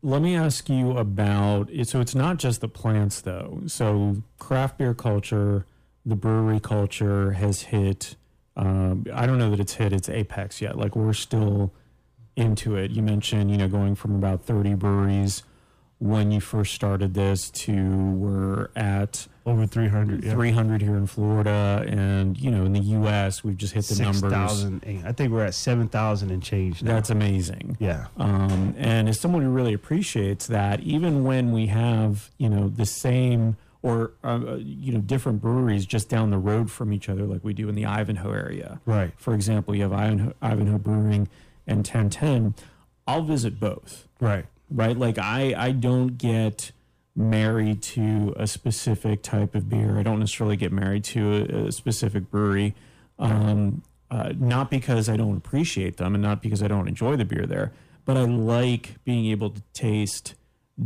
Let me ask you about it. So it's not just the plants, though. So craft beer culture, the brewery culture has hit. Um, I don't know that it's hit its apex yet. Like we're still into it. You mentioned, you know, going from about thirty breweries when you first started this to we're at Over 300. Yeah. 300 here in Florida, and you know, in the U.S. we've just hit the numbers. 6,000. I think we're at 7,000 and change now. That's amazing. yeah. Um, and as someone who really appreciates that, even when we have you know the same or uh, you know different breweries just down the road from each other, like we do in the Ivanhoe area, Right. for example, you have Ivanhoe, Ivanhoe Brewing and 1010. I'll visit both, Right. right? Like I I don't get married to a specific type of beer. I don't necessarily get married to a, a specific brewery. Um, uh, not because I don't appreciate them and not because I don't enjoy the beer there, but I like being able to taste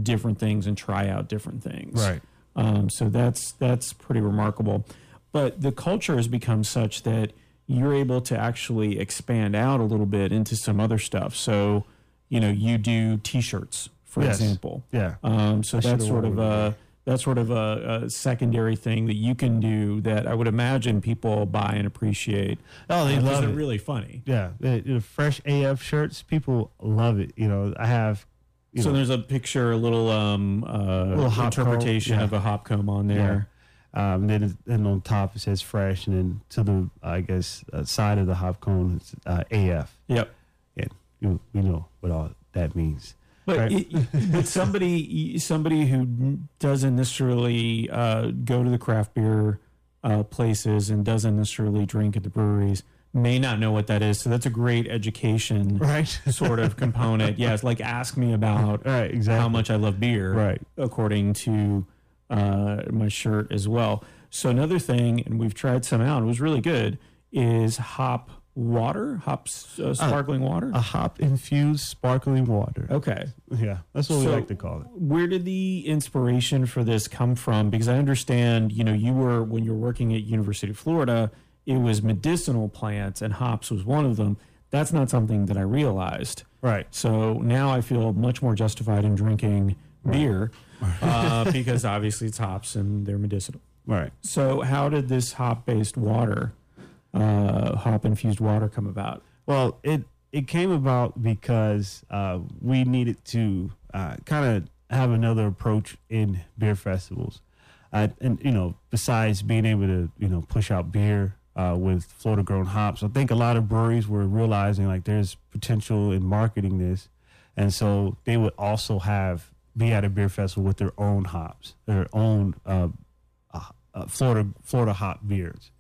different things and try out different things. Right. Um, so that's that's pretty remarkable. But the culture has become such that you're able to actually expand out a little bit into some other stuff. So, you know, you do T-shirts, for Yes. example. Yeah. Um, so that's should've sort of a that's sort of a, secondary thing that you can do that I would imagine people buy and appreciate. Oh, they uh, love they're it. really funny. Yeah. The, fresh AF shirts, people love it. You know, I have. You so know, there's a picture, a little um uh, Little interpretation yeah. of a hop cone on there. Um, then, it- then on top it says fresh, and then to the I guess uh, side of the hop cone it's uh, AF. Yep. And you we know what all that means. But, Right. it, but somebody somebody who doesn't necessarily uh, go to the craft beer uh, places and doesn't necessarily drink at the breweries may not know what that is. So that's a great education Right. *laughs* sort of component. Yeah, it's like ask me about right. Exactly. how much I love beer, Right. according to uh, my shirt as well. So another thing, and we've tried some out, it was really good, is hop water, hops, uh, sparkling water. A hop infused sparkling water. okay. Yeah, that's what we like to call it. Where did the inspiration for this come from? Because I understand, you know, you were when you were working at University of Florida, it was medicinal plants and hops was one of them. That's not something that I realized. Right. So now I feel much more justified in drinking beer *laughs* uh, because obviously it's hops and they're medicinal. Right. So how did this hop-based water, uh, hop-infused water, come about? Well, it it came about because uh, we needed to uh, kind of have another approach in beer festivals, uh, and you know, besides being able to you know push out beer uh, with Florida grown hops, I think a lot of breweries were realizing like there's potential in marketing this, and so they would also have be at a beer festival with their own hops, their own uh, uh, Florida Florida hop beers.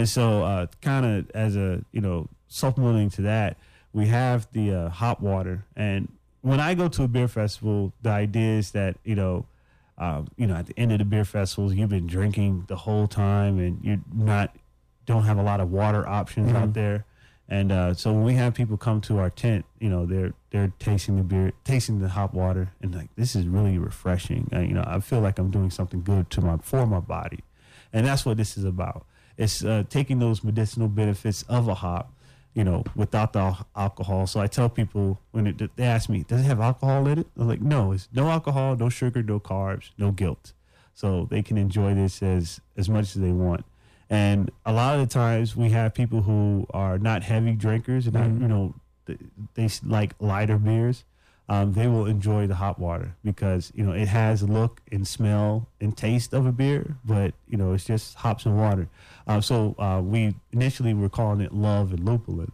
And so, uh, kind of as a you know supplementing to that, we have the uh, hop water. And when I go to a beer festival, the idea is that you know, um, you know, at the end of the beer festivals, you've been drinking the whole time, and you're not don't have a lot of water options out there. And uh, so when we have people come to our tent, you know, they're they're tasting the beer, tasting the hop water, and like this is really refreshing. Uh, you know, I feel like I'm doing something good to my for my body, and that's what this is about. It's uh, taking those medicinal benefits of a hop, you know, without the alcohol. So I tell people when it, they ask me, "Does it have alcohol in it?" I'm like, "No, it's no alcohol, no sugar, no carbs, no guilt." So they can enjoy this as as much as they want. And a lot of the times we have people who are not heavy drinkers and not, you know, th- they like lighter beers. Um, they will enjoy the hop water because you know it has look and smell and taste of a beer, but you know it's just hops and water. Uh, so uh, we initially were calling it love and lupulin,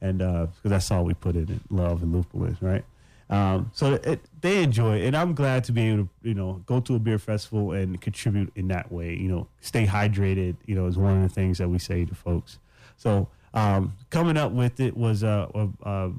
and because that's all we put in it, love and lupulin, right? Um, so it, they enjoy it, and I'm glad to be able to, you know, go to a beer festival and contribute in that way. You know, stay hydrated. You know, is one of the things that we say to folks. So um, coming up with it was uh, uh, uh,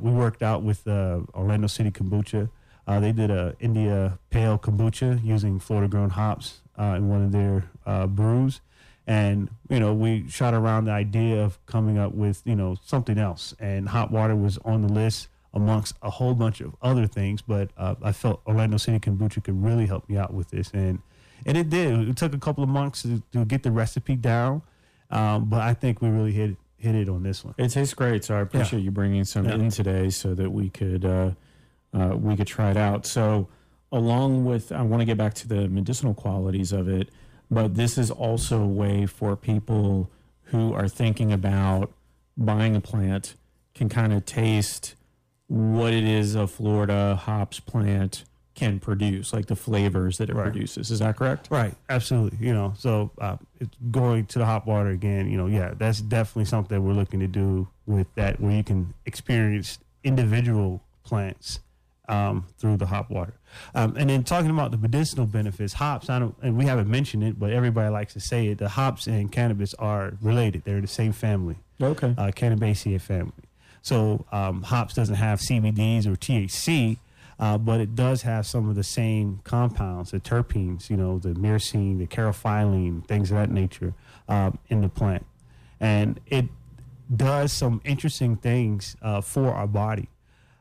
we worked out with uh, Orlando City Kombucha. Uh, they did a India Pale Kombucha using Florida grown hops uh, in one of their uh, brews, and you know we shot around the idea of coming up with you know something else, and hop water was on the list amongst a whole bunch of other things. But uh, I felt Orlando City Kombucha could really help me out with this, and and it did. It took a couple of months to, to get the recipe down, um, but I think we really hit hit it on this one. It tastes great, so I appreciate you bringing some Yeah. in today so that we could uh, uh, we could try it out. So, along with, I want to get back to the medicinal qualities of it, but this is also a way for people who are thinking about buying a plant can kind of taste what it is a Florida hops plant can produce, like the flavors that it Right. produces. Is that correct? Right, absolutely. You know, so uh, it's going to the hop water again. You know, yeah, that's definitely something that we're looking to do with that, where you can experience individual plants um, through the hop water. Um, and then talking about the medicinal benefits, hops. I don't, and we haven't mentioned it, but everybody likes to say it. The hops and cannabis are related; they're the same family Okay. uh, Cannabaceae family. So um, hops doesn't have CBDs or THC, uh, but it does have some of the same compounds, the terpenes, you know, the myrcene, the caryophyllene, things of that nature um, in the plant, and it does some interesting things uh, for our body.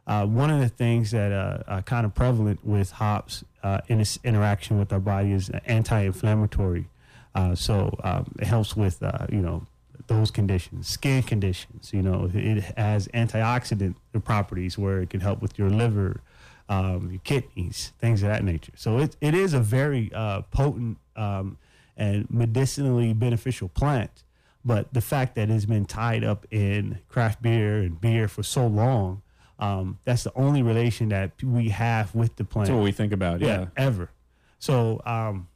Uh, one of the things that uh, are kind of prevalent with hops uh, in its interaction with our body is anti-inflammatory. Uh, so um, it helps with uh, you know those conditions, skin conditions. You know, it has antioxidant properties where it can help with your liver, um, your kidneys, things of that nature. So it it is a very uh, potent um, and medicinally beneficial plant. But the fact that it's been tied up in craft beer and beer for so long, um, that's the only relation that we have with the plant That's what we think about. yeah, Yeah. ever. So um,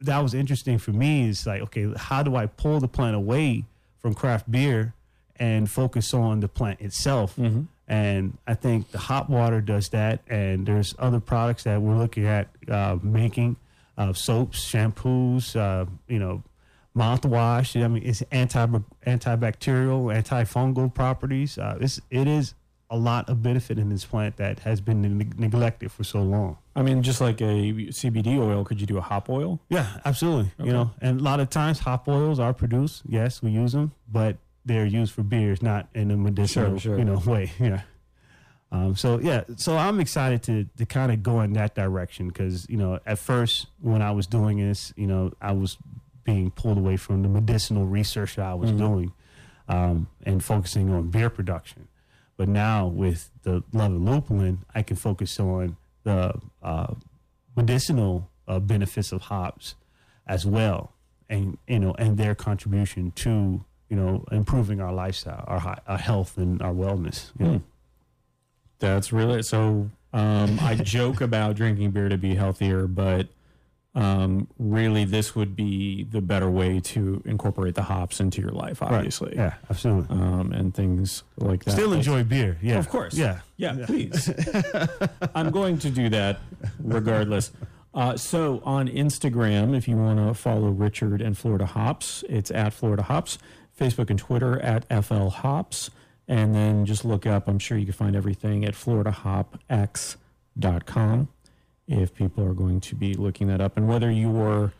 that was interesting for me. Is like, okay, how do I pull the plant away from craft beer and focus on the plant itself? Mm-hmm. And I think the hop water does that. And there's other products that we're looking at uh, making uh, soaps, shampoos, uh, you know, mouthwash. I mean, it's anti antibacterial, antifungal properties. Uh, it's it is a lot of benefit in this plant that has been neg- neglected for so long. I mean, just like a CBD oil, could you do a hop oil? Yeah, absolutely. Okay. You know, and a lot of times hop oils are produced. Yes, we use them, but they're used for beers, not in a medicinal, Sure, sure. you know, way. *laughs* Yeah. Um, so yeah, so I'm excited to to kind of go in that direction because you know, at first when I was doing this, you know, I was being pulled away from the medicinal research that I was Mhm. doing, um, and focusing on beer production. But now with the love of lupulin, I can focus on the uh, medicinal uh, benefits of hops as well, and you know, and their contribution to you know improving our lifestyle, our our health, and our wellness. You know? Hmm. That's really so. Um, I joke about drinking beer to be healthier, but um, really, this would be the better way to incorporate the hops into your life, obviously. Yeah, absolutely. Um, and things like that. Still enjoy beer. Yeah, Of course. Yeah, Yeah, please. *laughs* I'm going to do that regardless. Uh, so on Instagram, if you want to follow Richard and Florida Hops, it's at Florida Hops. Facebook and Twitter at FL Hops. And then just look up, I'm sure you can find everything at floridahops.com if people are going to be looking that up. And whether you're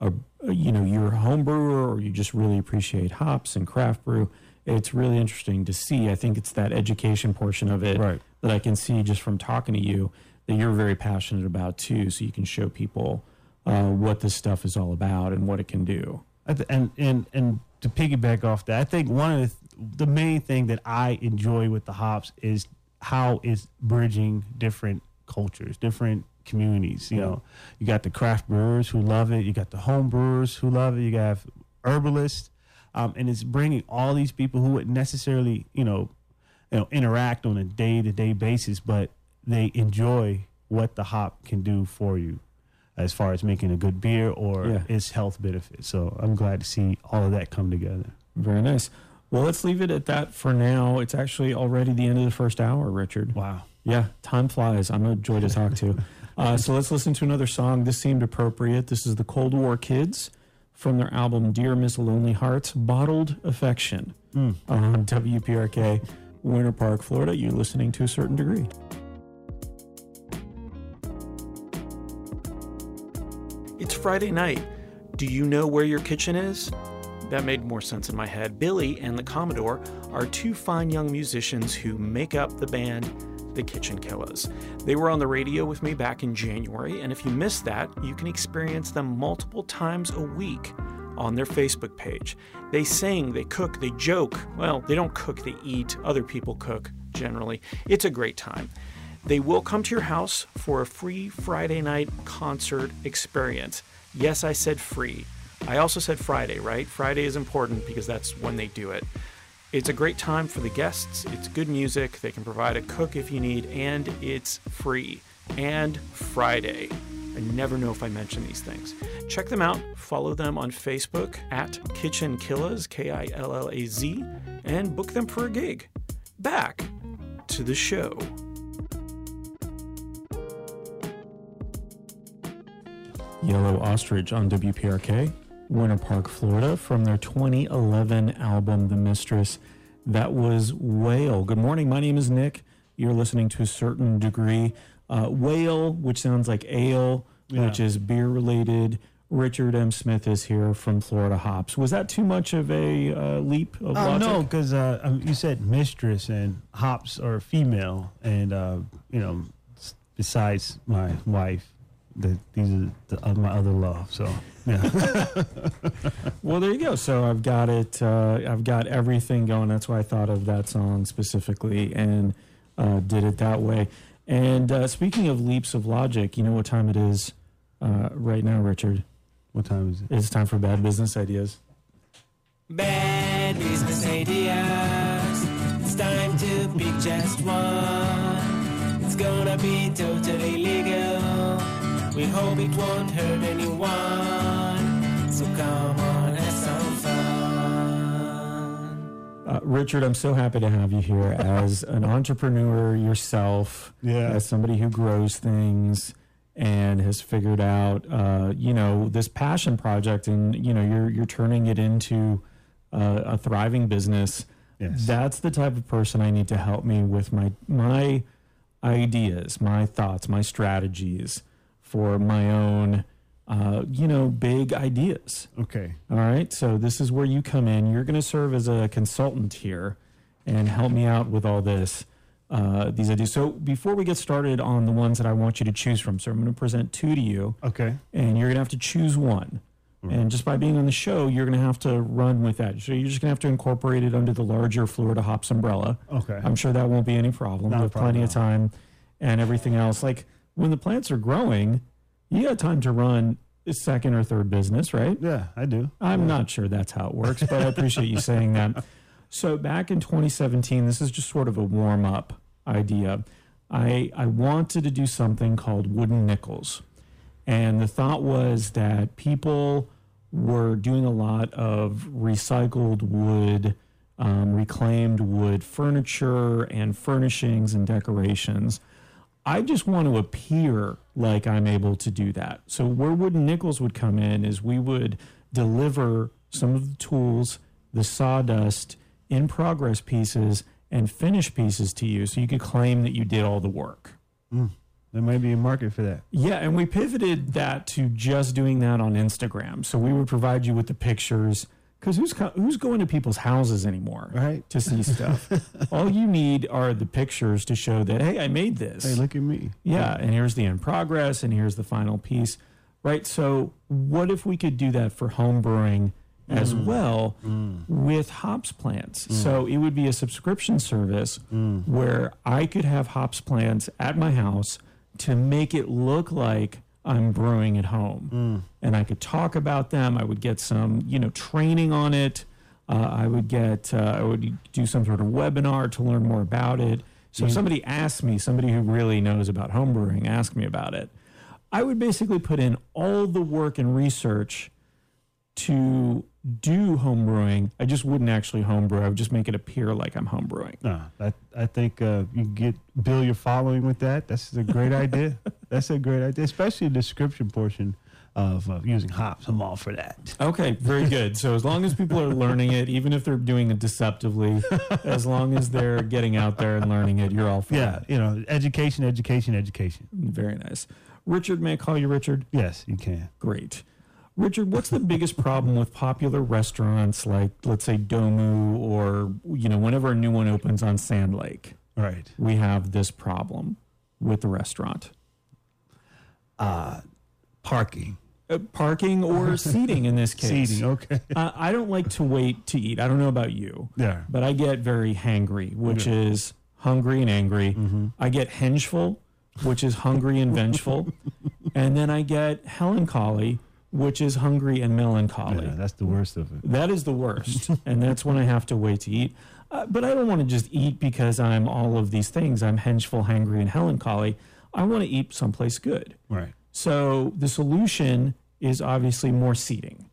a, you know, you're a home brewer or you just really appreciate hops and craft brew, it's really interesting to see. I think it's that education portion of it Right. that I can see just from talking to you that you're very passionate about too. So you can show people uh, what this stuff is all about and what it can do. I th- and and and to piggyback off that, I think one of the th- the main thing that I enjoy with the hops is how it's bridging different cultures, different communities. You know, you got the craft brewers who love it, you got the home brewers who love it, you got herbalists, um, and it's bringing all these people who wouldn't necessarily, you know, you know, interact on a day to day basis, but they enjoy what the hop can do for you as far as making a good beer or Yeah. its health benefits. So I'm glad to see all of that come together. Very nice. Well, let's leave it at that for now. It's actually already the end of the first hour, Richard. Wow. Yeah, time flies. I'm a joy to talk to. *laughs* Uh, so let's listen to another song. This seemed appropriate. This is the Cold War Kids from their album Dear Miss Lonely Hearts, Bottled Affection Mm. on WPRK, Winter Park, Florida. You're listening to a certain degree. It's Friday night. Do you know where your kitchen is? that made more sense in my head. Billy and the Commodore are two fine young musicians who make up the band the Kitchen Killers. They were on the radio with me back in January, and if you missed that, you can experience them multiple times a week on their Facebook page. They sing, they cook, they joke. Well, they don't cook, they eat. Other people cook generally. It's a great time. They will come to your house for a free Friday night concert experience. Yes, I said free. I also said Friday, right? Friday is important because that's when they do it. It's a great time for the guests. It's good music. They can provide a cook if you need, and it's free. And Friday. I never know if I mention these things. Check them out. Follow them on Facebook at Kitchen Killaz, K I L L A Z, and book them for a gig. Back to the show. Yellow Ostrich on WPRK, Winter Park, Florida, from their 2011 album, The Mistress. That was Whale. Good morning. My name is Nick. You're listening to a certain degree. Uh, whale, which sounds like ale, Yeah. which is beer related. Richard M. Smith is here from Florida Hops. Was that too much of a uh, leap of Oh logic? no, because uh, you said mistress and hops are female, and uh, you know, besides my wife, the, these are the, uh, my other love. So yeah, *laughs* Well, there you go. So I've got it. Uh, I've got everything going. That's why I thought of that song specifically and uh, did it that way. And uh, speaking of leaps of logic, you know what time it is uh, right now, Richard? what time is it? It's time for bad business ideas. Bad business ideas. It's time to pick just one. It's gonna be totally legal. We hope it won't hurt anyone. So come on, have some fun. Uh, Richard, I'm so happy to have you here as *laughs* an entrepreneur yourself, Yeah. as somebody who grows things and has figured out, uh, you know, this passion project, and you know, you're you're turning it into uh, a thriving business. Yes. That's the type of person I need to help me with my my ideas, my thoughts, my strategies for my own, uh, you know, big ideas. Okay. All right. So this is where you come in. You're going to serve as a consultant here and help me out with all this, uh, these ideas. So before we get started on the ones that I want you to choose from, so I'm going to present two to you, Okay. and you're going to have to choose one. And just by being on the show, you're going to have to run with that. So you're just going to have to incorporate it under the larger Florida Hops umbrella. Okay. I'm sure that won't be any problem. Not have plenty of time and everything else. Like when the plants are growing, you got time to run a second or third business, right? Yeah, I do. I'm not sure that's how it works, but I appreciate you saying that. *laughs* So back in 2017, this is just sort of a warm up idea. I I wanted to do something called wooden nickels, and the thought was that people were doing a lot of recycled wood, um, reclaimed wood furniture and furnishings and decorations. I just want to appear like I'm able to do that. So where wooden nickels would come in is we would deliver some of the tools, the sawdust, in progress pieces, and finished pieces to you, so you could claim that you did all the work. Mm. There might be a market for that. Yeah, and we pivoted that to just doing that on Instagram. So we would provide you with the pictures because who's co- who's going to people's houses anymore Right. to see stuff? *laughs* all you need are the pictures to show that hey, I made this. Hey, look at me. Yeah, and here's the in progress, and here's the final piece, right? So, what if we could do that for home brewing as mm. well mm. with hops plants? Mm. So, it would be a subscription service where I could have hops plants at my house to make it look like I'm brewing at home, and I could talk about them. I would get some, you know, training on it. Uh, I would get, uh, I would do some sort of webinar to learn more about it. So if somebody asked me, somebody who really knows about homebrewing, asked me about it. I would basically put in all the work and research to do homebrewing. I just wouldn't actually homebrew. I would just make it appear like I'm homebrewing. No, I, I think uh, you get build your following with that. That's a great idea. *laughs* That's a great idea, especially the description portion of uh, using hops. I'm all for that. Okay, very good. So as long as people are learning it, even if they're doing it deceptively, as long as they're getting out there and learning it, you're all for Yeah, that. you know, education, education, education. Very nice. Richard, may I call you Richard? Yes, you can. Great. Richard, what's the biggest problem with popular restaurants like, let's say, Domu, or you know, whenever a new one opens on Sand Lake, Right. we have this problem with the restaurant. Parking. Uh, parking or *laughs* seating in this case. Seating. Okay. *laughs* Uh, I don't like to wait to eat. I don't know about you. Yeah. But I get very hangry, which is hungry and angry. Mm-hmm. I get hengeful, which is hungry and vengeful. *laughs* and then I get melancholy, which is hungry and melancholy. Yeah, that's the worst of it. That is the worst. *laughs* and that's when I have to wait to eat. Uh, but I don't want to just eat because I'm all of these things. I'm hengeful, hangry, and melancholy. I want to eat someplace good. Right. So the solution is obviously more seating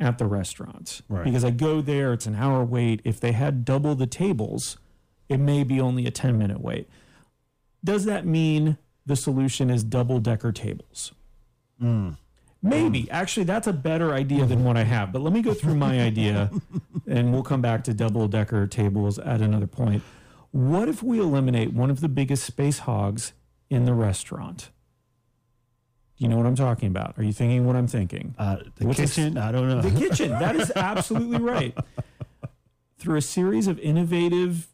at the restaurants. Right. Because I go there, it's an hour wait. If they had double the tables, it may be only a 10 minute wait. Does that mean the solution is double decker tables? Maybe. Actually, that's a better idea than what I have. But let me go through my idea *laughs* and we'll come back to double decker tables at another point. What if we eliminate one of the biggest space hogs in the restaurant? You know what I'm talking about? Are you thinking what I'm thinking? Uh, the What's kitchen. I don't know. The *laughs* kitchen. That is absolutely right. Through a series of innovative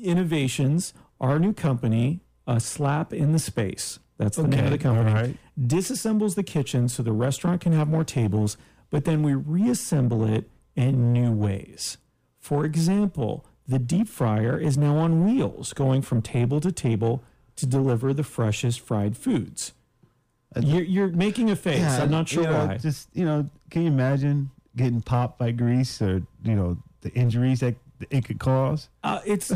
innovations, our new company, a slap in the space. That's the name of the Okay, company. right. Disassembles the kitchen so the restaurant can have more tables, but then we reassemble it in new ways. For example, the deep fryer is now on wheels, going from table to table to deliver the freshest fried foods. You're, you're making a face. I'm not sure you know, why. Just you know, can you imagine getting popped by grease or you know the injuries that it could cause? Uh, it's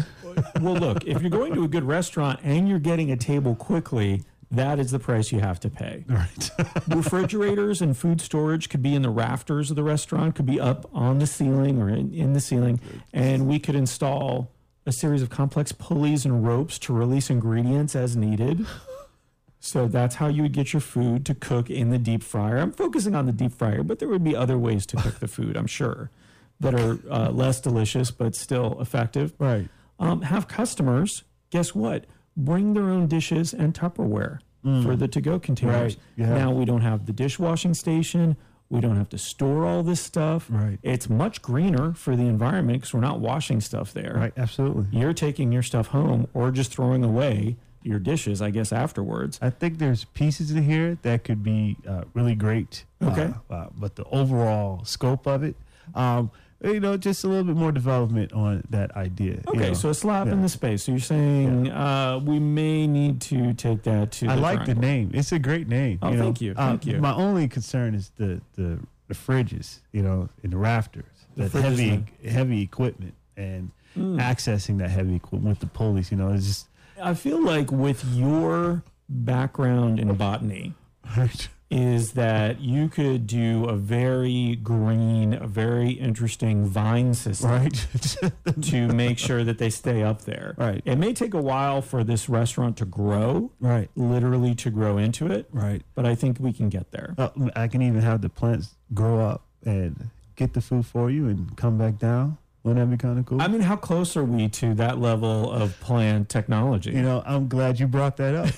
well, look. If you're going to a good restaurant and you're getting a table quickly, that is the price you have to pay. Right. *laughs* Refrigerators and food storage could be in the rafters of the restaurant, could be up on the ceiling or in, in the ceiling, and we could install a series of complex pulleys and ropes to release ingredients as needed. So that's how you would get your food to cook in the deep fryer. I'm focusing on the deep fryer, but there would be other ways to cook the food, I'm sure, that are uh, less delicious but still effective. right. Um, have customers, guess what? Bring their own dishes and Tupperware for the to go containers. Right, yeah. Now we don't have the dishwashing station. We don't have to store all this stuff. Right. It's much greener for the environment because we're not washing stuff there. Right. Absolutely. You're taking your stuff home or just throwing away your dishes, I guess, afterwards. I think there's pieces in here that could be uh, really great. Okay. Uh, uh, but the overall scope of it, um, you know, just a little bit more development on that idea. you Okay, know. so a slap in the space. So you're saying uh, we may need to take that to. I the like the name. It's a great name. Oh, you know. thank you, Uh, thank you. My only concern is the the, the fridges, you know, in the rafters, The that heavy heavy equipment and Hmm. accessing that heavy equipment with the pulleys. You know, it's just I feel like with your background in botany, *laughs* is that you could do a very green, a very interesting vine system right. *laughs* to make sure that they stay up there. Right. It may take a while for this restaurant to grow, right. literally to grow into it, Right. but I think we can get there. Uh, I can even have the plants grow up and get the food for you and come back down. Wouldn't that be kind of cool? I mean, how close are we to that level of plant technology? you know, I'm glad you brought that up.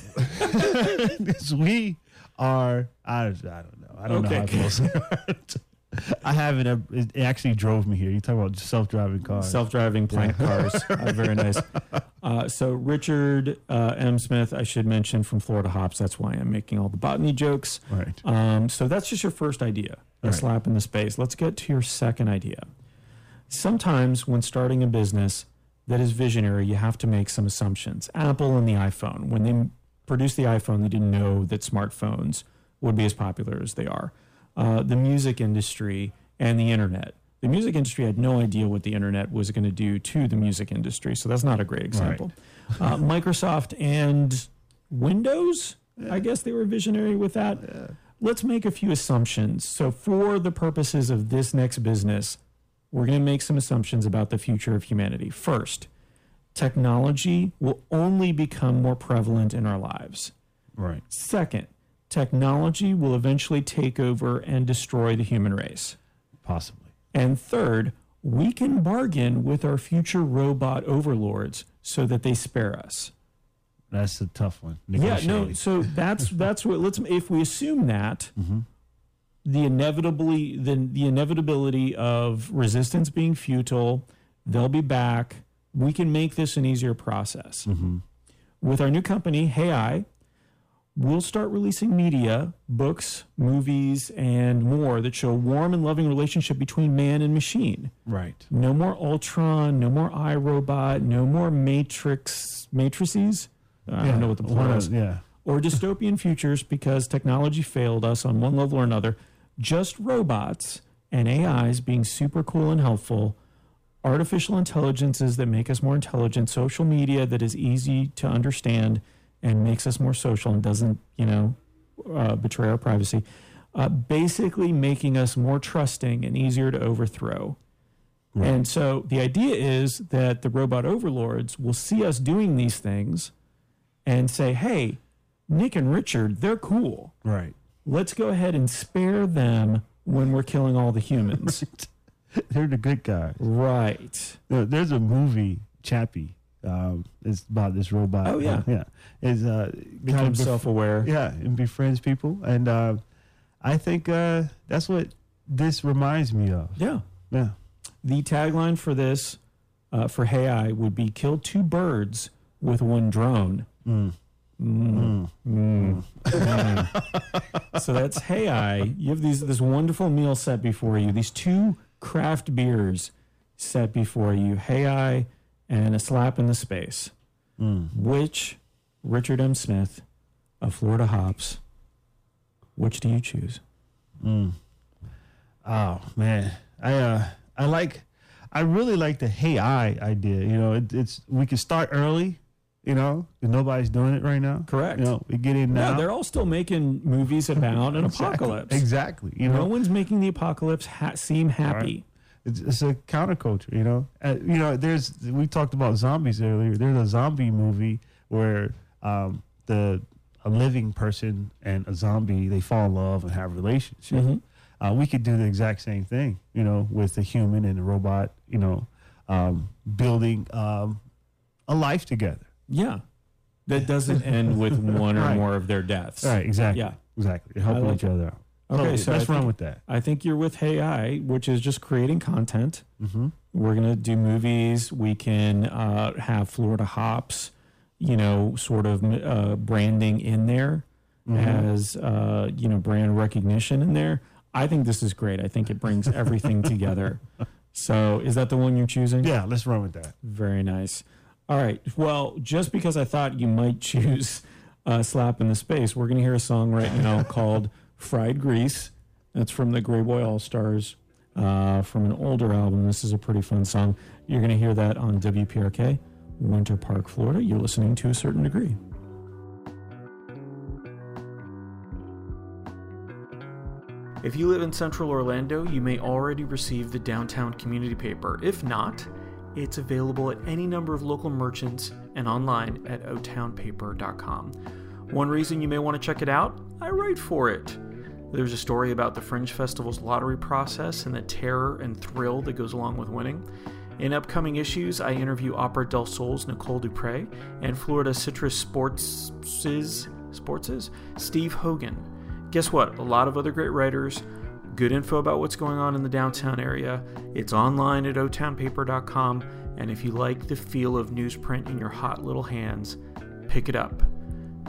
*laughs* *laughs* We are, I, I don't know. I don't Okay. know how close we are. *laughs* I haven't, it actually drove me here. You talk about self-driving cars. Self-driving plant cars, *laughs* Uh, very nice. Uh, so Richard uh, M. Smith, I should mention from Florida Hops. That's why I'm making all the botany jokes. right. Um, so that's just your first idea, a Right. slap in the space. Let's get to your second idea. Sometimes when starting a business that is visionary, you have to make some assumptions. Apple and the iPhone, when they produced the iPhone, they didn't know that smartphones would be as popular as they are. Uh, the music industry and the internet. The music industry had no idea what the internet was going to do to the music industry, so that's not a great example. Uh, Microsoft and Windows, I guess they were visionary with that. Let's make a few assumptions. So, for the purposes of this next business, we're going to make some assumptions about the future of humanity. First, technology will only become more prevalent in our lives. Right. Second, technology will eventually take over and destroy the human race. Possibly. And third, we can bargain with our future robot overlords so that they spare us. That's a tough one. Yeah, no. So that's that's what. Let's if we assume that, mm-hmm. the inevitably the, the inevitability of resistance being futile. They'll be back. We can make this an easier process. Mm-hmm. With our new company, Hey I, we'll start releasing media, books, movies, and more that show a warm and loving relationship between man and machine. Right. No more Ultron, no more iRobot, no more Matrix matrices. I don't know what the plural is Yeah. or dystopian *laughs* futures because technology failed us on one level or another. Just robots and AIs being super cool and helpful, artificial intelligences that make us more intelligent, social media that is easy to understand and makes us more social and doesn't, you know, uh, betray our privacy. Uh, basically, making us more trusting and easier to overthrow. And so the idea is that the robot overlords will see us doing these things and say, hey, Nick and Richard, they're cool. Right. Let's go ahead and spare them when we're killing all the humans. *laughs* *laughs* They're the good guys. right. There- There's a movie, Chappie. Um, it's about this robot. Oh, yeah. yeah. Is uh, Become kind of self aware. yeah, and befriends people, and uh, I think uh, that's what this reminds me of. Yeah. Yeah. The tagline for this, uh, for Hey I, would be kill two birds with one drone. Mm. Mm. Mm. Mm. *laughs* so that's Hey I. You have these this wonderful meal set before you. These two craft beers set before you. Hey I and a slap in the space. Mm. Which Richard M. Smith of Florida Hops? Which do you choose? Mm. Oh man, I uh, I like, I really like the hey I idea. You know, it, it's we can start early. You know, nobody's doing it right now. Correct. You know, we get in now. No, they're all still making movies about an *laughs* Exactly. apocalypse. Exactly. You know, no one's making the apocalypse ha- seem happy. it's, it's a counterculture. You know, uh, you know. There's we talked about zombies earlier. There's a zombie movie where um, the a living person and a zombie they fall in love and have a relationship. Mhm. Uh, we could do the exact same thing, you know, with a human and a robot. You know, um, building um, a life together. Yeah. That doesn't end with *laughs* one or Right. more of their deaths. Right. Exactly. Yeah. Exactly. Helping like each it. other out. Okay, so let's run think- with that. I think you're with Hey I, which is just creating content. Mm-hmm. We're going to do movies. We can uh, have Florida Hops, you know, sort of uh, branding in there as, uh, you know, brand recognition in there. I think this is great. I think it brings everything *laughs* together. So is that the one you're choosing? Yeah. Let's run with that. Very nice. All right. Well, just because I thought you might choose uh, Slap in the Space, we're going to hear a song right now *laughs* called Fried Grease. That's from the Greyboy Allstars uh, from an older album. This is a pretty fun song. You're going to hear that on WPRK, Winter Park, Florida. You're listening to a certain degree. If you live in central Orlando, you may already receive the downtown community paper. If not, it's available at any number of local merchants and online at otownpaper.com. One reason you may want to check it out I write for it. There's a story about the Fringe Festival's lottery process and the terror and thrill that goes along with winning. In upcoming issues, I interview Opera del Sol's Nicole Dupre and Florida Citrus Sports' Steve Hogan. Guess what? A lot of other great writers, good info about what's going on in the downtown area. It's online at otownpaper.com, and if you like the feel of newsprint in your hot little hands, pick it up.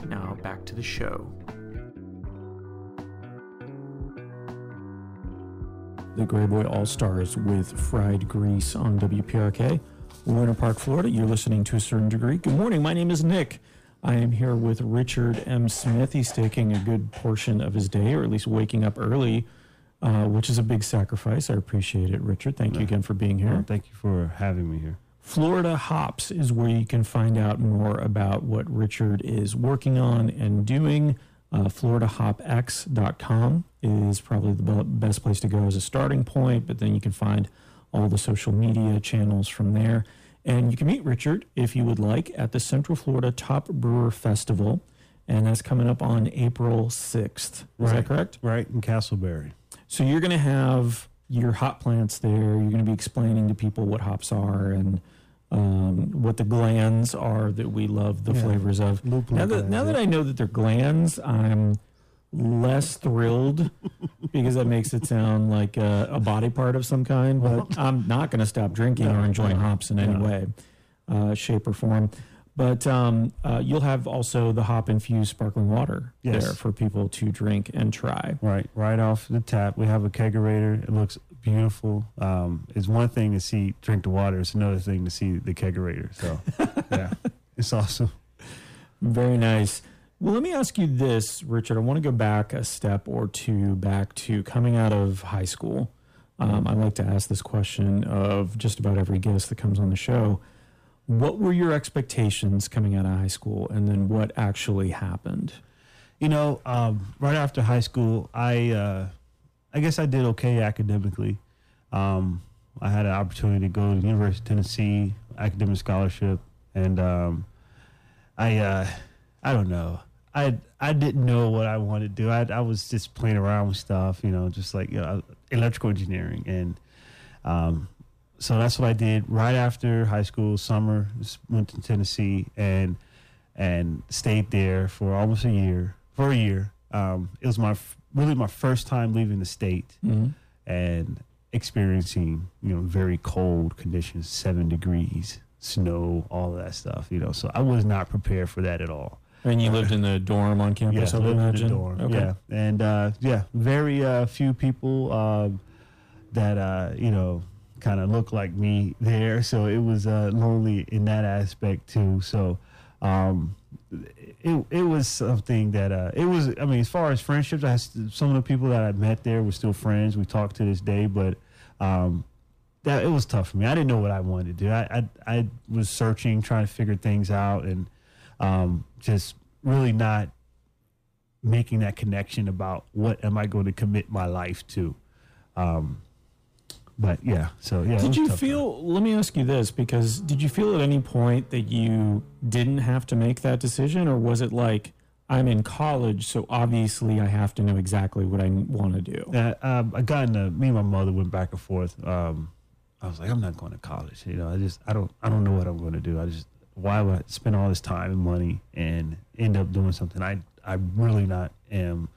Now back to the show. The Greyboy Allstars with Fried Grease on WPRK, Winter Park, Florida. You're listening to a certain degree. Good morning. My name is Nick. I am here with Richard M. Smith. He's taking a good portion of his day, or at least waking up early, uh, which is a big sacrifice. I appreciate it, Richard. Thank you again for being here. Thank you for having me here. Florida Hops is where you can find out more about what Richard is working on and doing. Uh, floridahops.com is probably the best place to go as a starting point, but then you can find all the social media channels from there. And you can meet Richard, if you would like, at the Central Florida Top Brewer Festival, and that's coming up on April 6th. Is that correct? Right in Casselberry. So you're going to have your hop plants there. You're going to be explaining to people what hops are and um, what the glands are that we love the Yeah. flavors of. Lupulin Now that now that. I know that they're glands, I'm less thrilled *laughs* because that makes it sound like a, a body part of some kind. But I'm not going to stop drinking or enjoying hops in any way, uh, shape, or form. But um, uh, you'll have also the hop infused sparkling water Yes. there for people to drink and try. Right, right off the tap. We have a kegerator. It looks beautiful. Um, it's one thing to see drink the water. It's another thing to see the kegerator. So, *laughs* yeah, it's awesome. Very nice. Well, let me ask you this, Richard. I want to go back a step or two back to coming out of high school. Um, I like to ask this question of just about every guest that comes on the show. What were your expectations coming out of high school, and then what actually happened? You know, um, right after high school, I uh, I guess I did okay academically. Um, I had an opportunity to go to the University of Tennessee academic scholarship, and um, I uh, I don't know. I I didn't know what I wanted to do. I I was just playing around with stuff, you know, just like you know, electrical engineering, and um, so that's what I did right after high school. Summer just went to Tennessee and and stayed there for almost a year. For a year, um, it was my really my first time leaving the state and experiencing you know very cold conditions, seven degrees, snow, all of that stuff. You know, so I was not prepared for that at all. And you lived in the dorm on campus, I I would lived in the imagine. dorm. Okay. Yeah, and uh, yeah, very uh, few people um, that uh, you know kind of look like me there. So it was uh, lonely in that aspect too. So um, it it was something that uh, it was. I mean, as far as friendships, I some of the people that I met there were still friends. We talk to this day, but. Um, that it was tough for me. I didn't know what I wanted to do. I I, I was searching, trying to figure things out, and um, just really not making that connection about what am I going to commit my life to. Um, but yeah, so yeah. Did you feel, let me ask you this, because did you feel at any point that you didn't have to make that decision, or was it like, I'm in college, so obviously I have to know exactly what I want to do? Uh, um, I got in a, me and my mother went back and forth. Um, I was like, I'm not going to college. You know, I just, I don't, I don't know what I'm going to do. I just, why would I spend all this time and money and end up doing something I, I really not am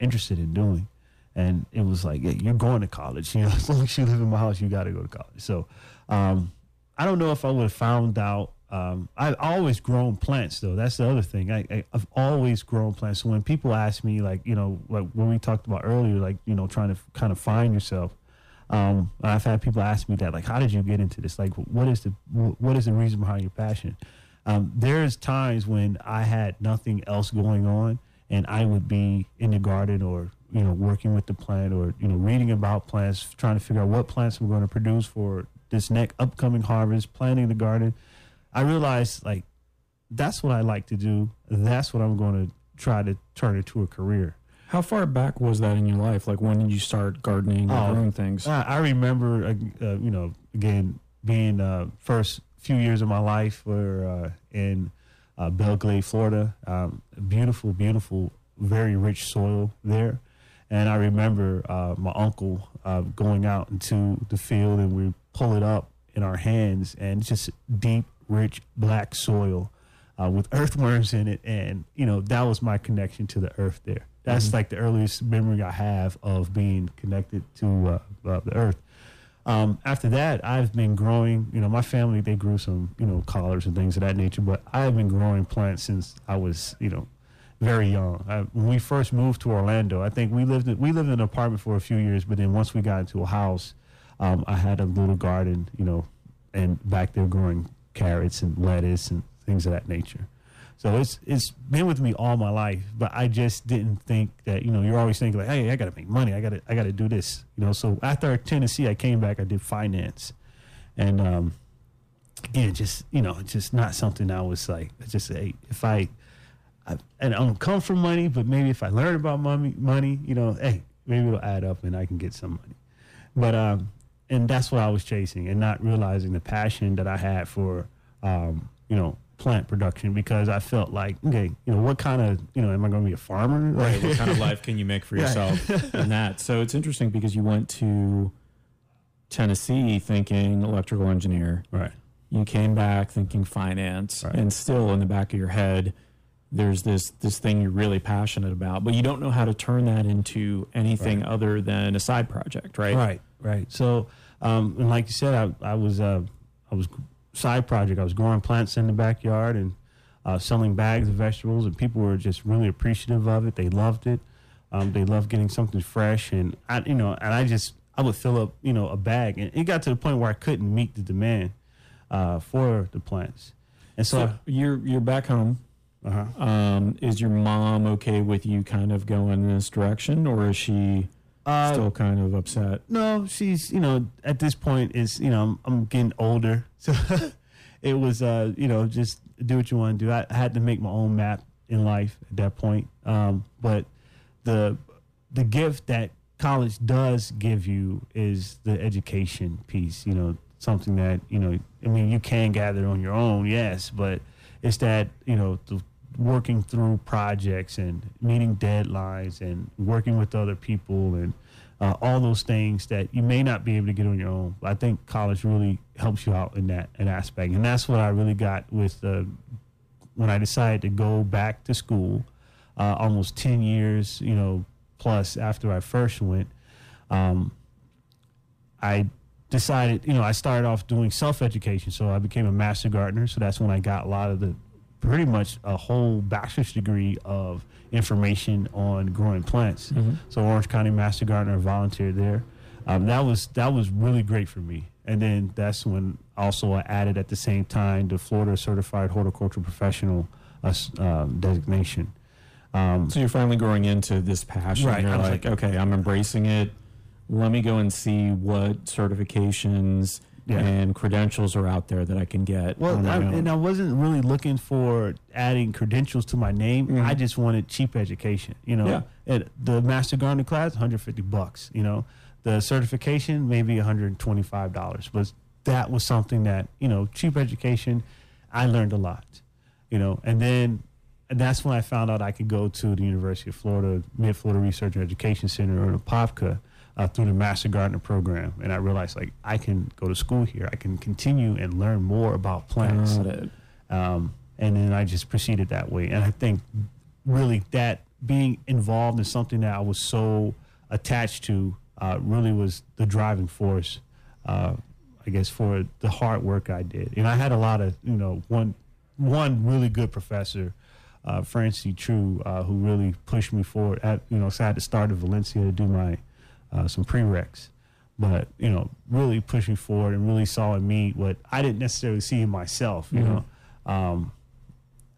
interested in doing? And it was like, yeah, you're going to college. *laughs* You know, as long as you live in my house, you got to go to college. So, um, I don't know if I would have found out. Um, I've always grown plants, though. That's the other thing. I, I, I've always grown plants. So when people ask me, like, you know, like when we talked about earlier, like, you know, trying to kind of find yourself, um, I've had people ask me that, like, how did you get into this? Like, what is the what is the reason behind your passion? Um, there's times when I had nothing else going on, and I would be in the garden or you know working with the plant or you know reading about plants, trying to figure out what plants we're going to produce for this next upcoming harvest, planting the garden. I realized like that's what I like to do. That's what I'm going to try to turn into a career. How far back was that in your life? Like, when did you start gardening or Oh, growing things? I, I remember, uh, uh, you know, again being uh, first few years of my life were uh, in uh, Belle Glade, Florida. Um, beautiful, beautiful, very rich soil there. And I remember uh, my uncle uh, going out into the field and we pull it up in our hands and just deep, rich black soil uh, with earthworms in it. And, you know, that was my connection to the earth there. That's like the earliest memory I have of being connected to uh, uh, the earth. Um, after that, I've been growing. You know, my family they grew some you know collards and things of that nature, but I've been growing plants since I was you know very young. I, when we first moved to Orlando, I think we lived in, we lived in an apartment for a few years, but then once we got into a house, um, I had a little garden, you know, and back there growing carrots and lettuce and things of that nature. So it's it's been with me all my life, but I just didn't think that you know you're always thinking like, hey, I got to make money, I got to I got to do this, you know. So after Tennessee, I came back, I did finance, and um, again, just you know, just not something I was like, I just say if I, I and I don't come from money, but maybe if I learn about money, money, you know, hey, maybe it'll add up and I can get some money. But um, and that's what I was chasing, and not realizing the passion that I had for um, you know plant production because I felt like, okay, you know, what kind of, you know, am I going to be a farmer? Right. Like, What kind of *laughs* life can you make for yourself in that? So it's interesting because you went to Tennessee thinking electrical engineer. right. You came back thinking finance, Right. and still in the back of your head, there's this this thing you're really passionate about, but you don't know how to turn that into anything Right. other than a side project, right? Right, right. So, um, and like you said, I, I was uh, I was side project. I was growing plants in the backyard and uh, selling bags of vegetables, and people were just really appreciative of it. They loved it. Um, they loved getting something fresh, and I, you know, and I just I would fill up, you know, a bag, and it got to the point where I couldn't meet the demand uh, for the plants, and so, So you're you're back home. uh-huh. Um, is your mom okay with you kind of going in this direction, or is she Uh, still kind of upset? No, she's you know at this point is you know I'm, I'm getting older, *laughs* so it was uh you know just do what you want to do. I, I had to make my own map in life at that point. Um, but the the gift that college does give you is the education piece. You know something that you know I mean you can gather on your own, yes, but it's that you know the working through projects and meeting deadlines and working with other people and uh, all those things that you may not be able to get on your own. I think college really helps you out in that an aspect, and that's what I really got with uh, when I decided to go back to school, uh, almost ten years, you know, plus after I first went. Um, I decided, you know, I started off doing self education, so I became a master gardener. So that's when I got a lot of the, pretty much a whole bachelor's degree of information on growing plants. So Orange County Master Gardener volunteered there. Um, that was that was really great for me. And then that's when also I added at the same time the Florida Certified Horticultural Professional uh, um, designation. Um, So you're finally growing into this passion. Right, You're like, like- okay, I'm embracing it. Let me go and see what certifications Yeah. and credentials are out there that I can get. Well, I, and I wasn't really looking for adding credentials to my name. Mhm. I just wanted cheap education. You know, Yeah. And the master gardener class, 150 bucks. You know, the certification maybe 125 dollars. But that was something that you know, cheap education. I learned a lot. You know, and then. And that's when I found out I could go to the University of Florida, Mid Florida Research and Education Center, or the Apopka, uh, through the Master Gardener program. And I realized, like, I can go to school here. I can continue and learn more about plants. Um, and then I just proceeded that way. And I think really that being involved in something that I was so attached to uh, really was the driving force, uh, I guess, for the hard work I did. And I had a lot of, you know, one one really good professor, uh, Francie True, uh, who really pushed me forward. At, you know, so I had to start at Valencia to do my uh, some prereqs but you know, really pushing forward and really saw in me what I didn't necessarily see in myself. You know, um,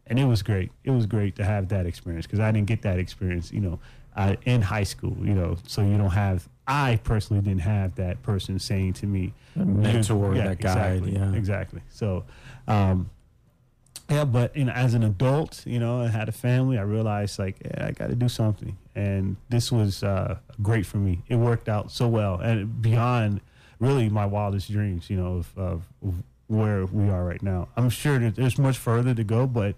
and it was great. It was great to have that experience because I didn't get that experience. You know, uh, in high school. You know, so you don't have. I personally didn't have that person saying to me, mentor, Yeah, that guide. exactly, Yeah. exactly. So, um, yeah, but you know, as an adult, you know, I had a family. I realized like, yeah, I got to do something, and this was uh, great for me. It worked out so well, and beyond really my wildest dreams. You know, of, of where we are right now. I'm sure that there's much further to go, but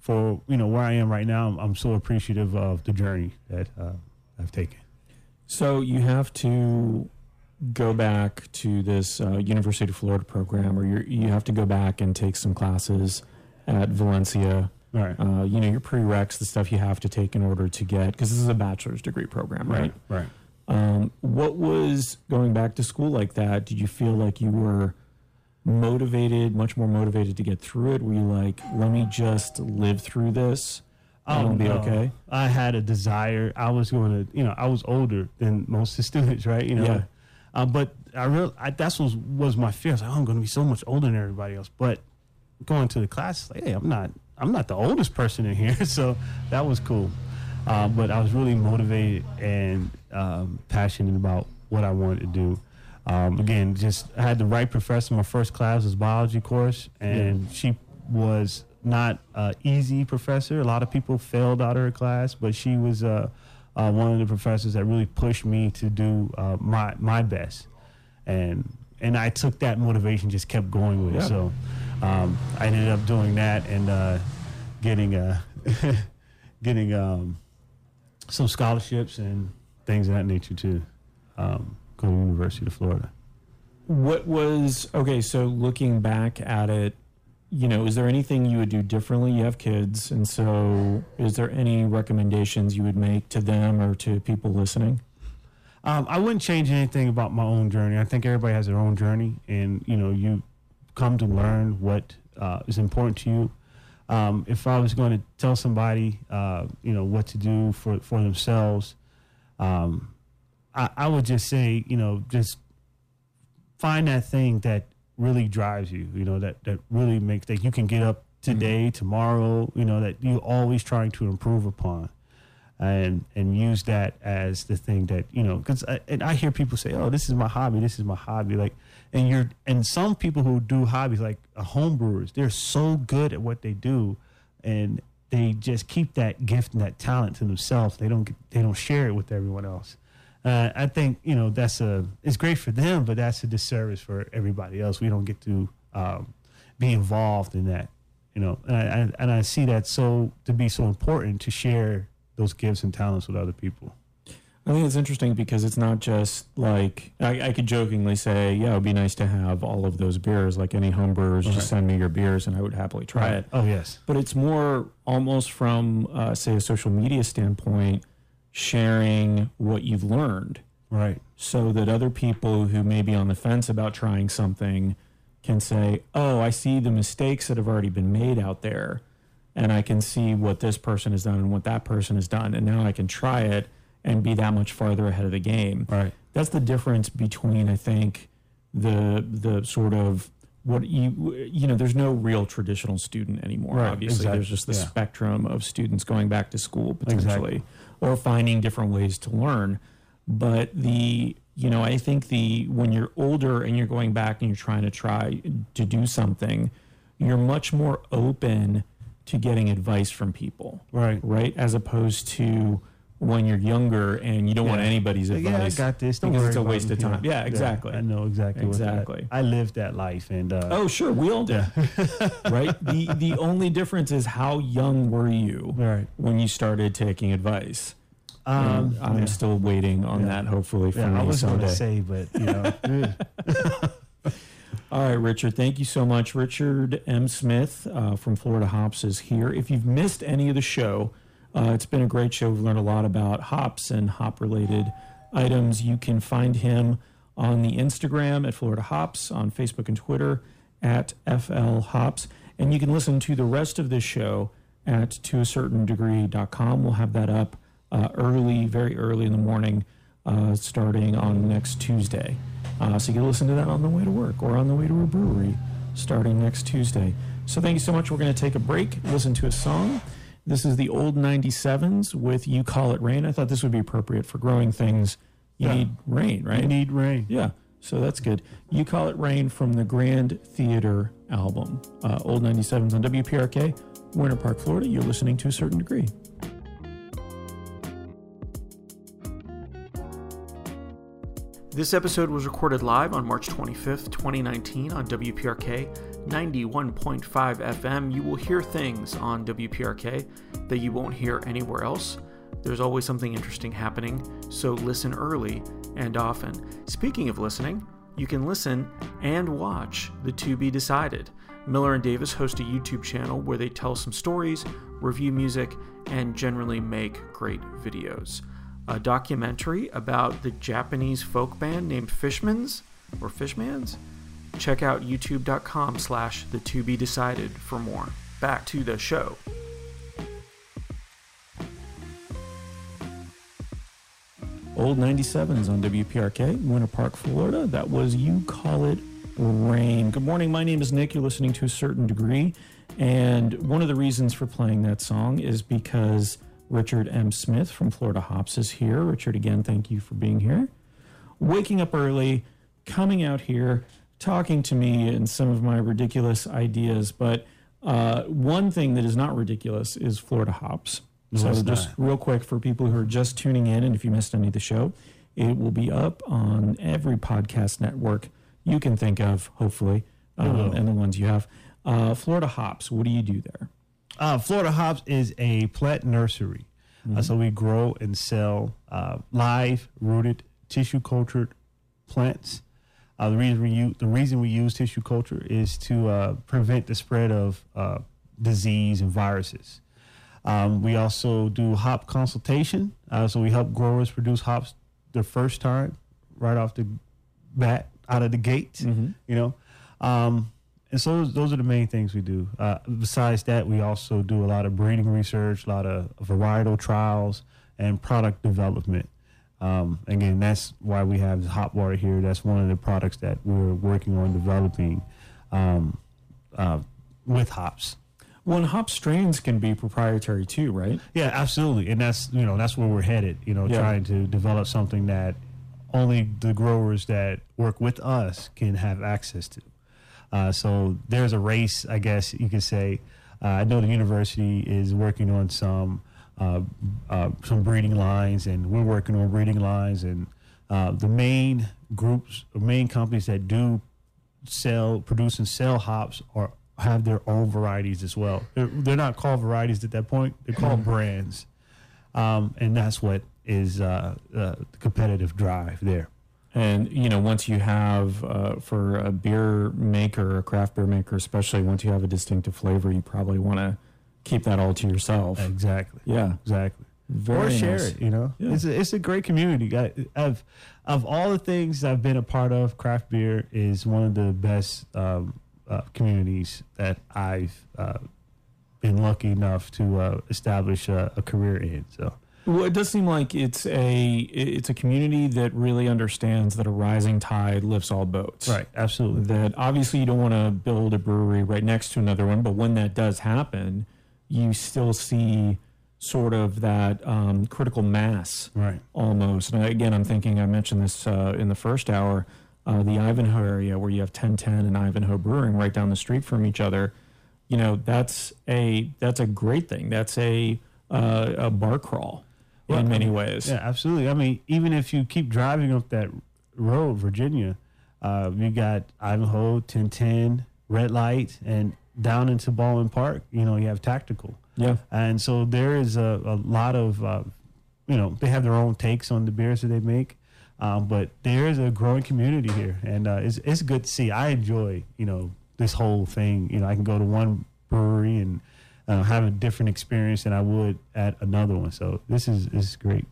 for you know where I am right now, I'm, I'm so appreciative of the journey that uh, I've taken. So you have to go back to this uh, University of Florida program, or you you have to go back and take some classes at Valencia. All right. Uh, you know your prereqs, the stuff you have to take in order to get because this is a bachelor's degree program, right? Right. Um, what was going back to school like that? Did you feel like you were motivated, much more motivated to get through it? Were you like, let me just live through this and it'll be no. okay? I had a desire. I was going to, you know, I was older than most of *laughs* the students, right? You know, Yeah. uh, but I real I, that's was was my fear. I was like, oh, I'm going to be so much older than everybody else. But going to the class, like, hey, I'm not, I'm not the oldest person in here, *laughs* so that was cool. Uh, but I was really motivated and um, passionate about what I wanted to do. Um, again, just I had the right professor. My first class was biology course, and she was not an easy professor. A lot of people failed out of her class, but she was uh, uh, one of the professors that really pushed me to do uh, my my best, and and I took that motivation, just kept going with Yeah. it. So um, I ended up doing that and uh, getting uh, *laughs* getting um, some scholarships and things of that nature to um, go to University of Florida. What was okay? So looking back at it, you know, is there anything you would do differently? You have kids, and so is there any recommendations you would make to them or to people listening? Um, I wouldn't change anything about my own journey. I think everybody has their own journey, and you know, you come to learn what uh, is important to you. Um, if I was going to tell somebody, uh, you know, what to do for for themselves, um, I, I would just say, you know, just find that thing that really drives you. You know, that that really makes that you can get up today, mm-hmm. tomorrow. You know, that you're always trying to improve upon and and use that as the thing that you know because and I hear people say oh this is my hobby this is my hobby like and you're and some people who do hobbies like uh, home brewers they're so good at what they do and they just keep that gift and that talent to themselves. They don't they don't share it with everyone else. Uh, I think you know that's a it's great for them but that's a disservice for everybody else. We don't get to um, be involved in that you know. And I, and I see that so to be so important to share those gifts and talents with other people. I think it's interesting because it's not just like I, I, could jokingly say, yeah, it would be nice to have all of those beers. Like any home brewers, right. just send me your beers, and I would happily try right. it. Oh yes, but it's more almost from uh, say a social media standpoint, sharing what you've learned, right? So that other people who may be on the fence about trying something can say, oh, I see the mistakes that have already been made out there and I can see what this person has done and what that person has done, and now I can try it and be that much farther ahead of the game. Right. That's the difference between I think the the sort of what you you know there's no real traditional student anymore right, obviously exactly. there's just the yeah. spectrum of students going back to school potentially exactly. or finding different ways to learn but the you know i think the when you're older and you're going back and you're trying to try to do something you're much more open to getting advice from people. Right. Right. As opposed to when you're younger and you don't yeah. want anybody's advice. Yeah, I got this. Don't because it's a waste of time. Yeah, yeah exactly. Yeah, I know exactly. Exactly. I lived that life, and uh, oh, sure, we all did. right. The *laughs* the only difference is how young were you right. when you started taking advice. Um, I'm still waiting on that. Hopefully, for me I was going to say, but you know. *laughs* All right, Richard, thank you so much. Richard M. Smith uh, from Florida Hops is here. If you've missed any of the show, uh, it's been a great show. We've learned a lot about hops and hop related items. You can find him on the Instagram at Florida Hops, on Facebook and Twitter at FL Hops. And you can listen to the rest of this show at toacertaindegree.com. We'll have that up uh, early, very early in the morning, uh, starting on next Tuesday. Uh, so you can listen to that on the way to work or on the way to a brewery starting next Tuesday. So thank you so much. We're going to take a break, listen to a song. This is the old 97s with You Call It Rain. I thought this would be appropriate for growing things. You yeah. need rain, right? You need rain. Yeah. So that's good. You Call It Rain from the Grand Theater album. Uh, old 97s on WPRK, Winter Park, Florida. You're listening to a certain degree. This episode was recorded live on March 25th, 2019, on WPRK 91.5 FM. You will hear things on WPRK that you won't hear anywhere else. There's always something interesting happening, so listen early and often. Speaking of listening, you can listen and watch the To Be Decided. Miller and Davis host a YouTube channel where they tell some stories, review music, and generally make great videos a documentary about the Japanese folk band named Fishmans or Fishmans. Check out youtube.com slash the to be decided for more. Back to the show. Old 97s on WPRK, Winter Park, Florida. That was You Call It Rain. Good morning. My name is Nick. You're listening to a certain degree. And one of the reasons for playing that song is because Richard M. Smith from Florida Hops is here. Richard, again, thank you for being here. Waking up early, coming out here, talking to me and some of my ridiculous ideas. But uh, one thing that is not ridiculous is Florida Hops. No, so, just real quick for people who are just tuning in, and if you missed any of the show, it will be up on every podcast network you can think of, hopefully, um, and the ones you have. Uh, Florida Hops, what do you do there? Uh, Florida Hops is a plant nursery. Uh, mm-hmm. Uh, so we grow and sell uh, live, rooted, tissue cultured plants. Uh, the reason we use the reason we use tissue culture is to uh, prevent the spread of uh, disease and viruses. Um, we also do hop consultation, uh, so we help growers produce hops the first time, right off the bat, out of the gate. You know, um, and so those, those are the main things we do. Uh, besides that, we also do a lot of breeding research, a lot of varietal trials, and product development. Um, again, that's why we have hop water here. That's one of the products that we're working on developing um, uh, with hops. Well, and hop strains can be proprietary too, right? Yeah, absolutely, and that's you know that's where we're headed. You know, Yeah. trying to develop something that only the growers that work with us can have access to. Uh, so there's a race, I guess you could say. Uh, I know the university is working on some some breeding lines, and we're working on breeding lines. And uh, the main groups, the main companies that do sell, produce, and sell hops are have their own varieties as well. They're, they're not called varieties at that point; they're called brands, um, and that's what is uh, uh, the competitive drive there. And you know, once you have uh, for a beer maker, a craft beer maker, especially once you have a distinctive flavor, you probably want to keep that all to yourself. Exactly. Yeah, Exactly. very or share nice. it. You know, Yeah. it's a, it's a great community. I, I've of all the things I've been a part of, craft beer is one of the best um, uh, communities that I've uh, been lucky enough to uh, establish a, a career in. So Well, it does seem like it's a it's a community that really understands that a rising tide lifts all boats. Right, absolutely. That obviously you don't want to build a brewery right next to another one, but when that does happen, you still see sort of that um, critical mass Right. almost. And again, I'm thinking I mentioned this uh, in the first hour, uh, the Ivanhoe area where you have 1010 and Ivanhoe Brewing right down the street from each other. You know, that's a that's a great thing. That's a uh, a bar crawl in I many mean, ways. Yeah, absolutely. I mean, even if you keep driving up that road, Virginia, uh, you got Ivanhoe, 1010, Red Light, and down into Baldwin Park, you know, you have Tactical. Yeah. And so there is a, a lot of, uh, you know, they have their own takes on the beers that they make. Um, but there is a growing community here, and uh, it's, it's good to see. I enjoy, you know, this whole thing. You know, I can go to one brewery and uh, have a different experience than I would at another one. So this is, this is great.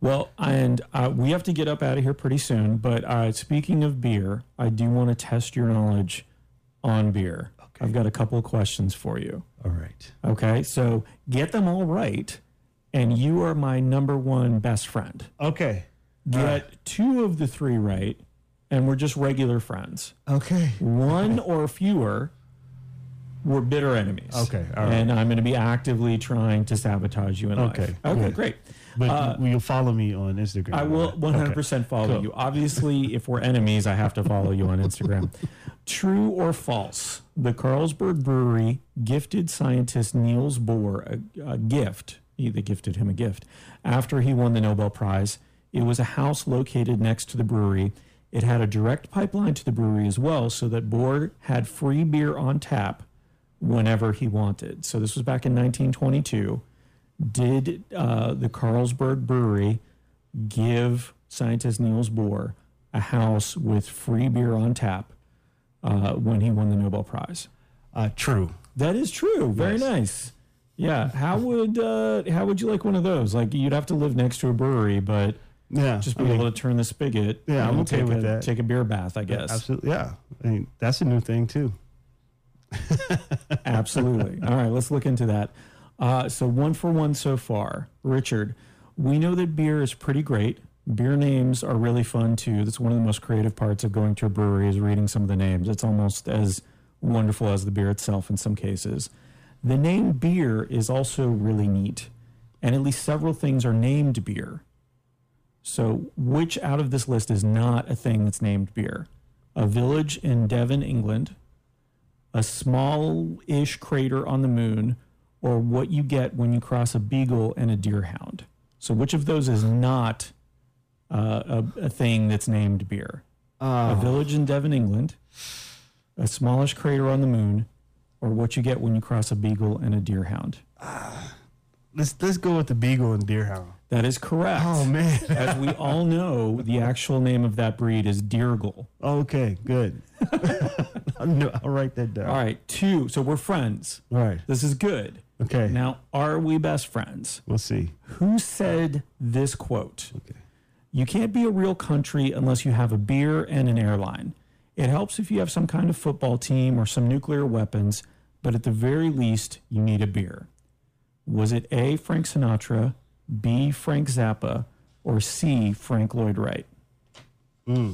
Well, and uh, we have to get up out of here pretty soon. But uh, speaking of beer, I do want to test your knowledge on beer. Okay. I've got a couple of questions for you. All right. Okay, so get them all right, and you are my number one best friend. Okay. Get two of the three right, and we're just regular friends. Okay. One or fewer, we're bitter enemies. Okay, all right. And I'm going to be actively trying to sabotage you in life. Okay, Okay, great. But Uh, you- you'll follow me on Instagram. I will 100% follow cool. you. Obviously, if we're enemies, I have to follow you on Instagram. True or false? The Carlsberg Brewery gifted scientist Niels Bohr a, a gift. He- They gifted him a gift after he won the Nobel Prize. It was a house located next to the brewery. It had a direct pipeline to the brewery as well, so that Bohr had free beer on tap whenever he wanted. So this was back in 1922 did uh, the Carlsberg Brewery give scientist Niels Bohr a house with free beer on tap uh, when he won the Nobel Prize? Uh, true. That is true. Very Yes. nice. Yeah. How would uh, how would you like one of those? Like you'd have to live next to a brewery, but Yeah. just be I mean, able to turn the spigot. Yeah, I'm okay take with a, that. Take a beer bath, I guess. Absolutely. Yeah. I mean, that's a new thing too. Absolutely. *laughs* All right, let's look into that. Uh, so one for one so far, Richard. We know that beer is pretty great. Beer names are really fun too. That's one of the most creative parts of going to a brewery is reading some of the names. It's almost as wonderful as the beer itself in some cases. The name beer is also really neat, and at least several things are named beer. So, which out of this list is not a thing that's named beer? A village in Devon, England, a small ish crater on the moon, or what you get when you cross a beagle and a deerhound. So, which of those is not uh, a, a thing that's named beer? A village in Devon, England, a smallish crater on the moon, or what you get when you cross a beagle and a deerhound. let's let's go with the beagle and deerhound. That is correct. Oh man. *laughs* As we all know, the actual name of that breed is Deergle. okay, good. *laughs* I'll, I'll write that down. All right, two. So we're friends. All right. This is good. Okay. Now, are we best friends? we'll see. Who said this quote? Okay. You can't be a real country unless you have a beer and an airline. It helps if you have some kind of football team or some nuclear weapons, but at the very least, you need a beer. Was it A, Frank Sinatra, B, Frank Zappa, or C, Frank Lloyd Wright? Hmm.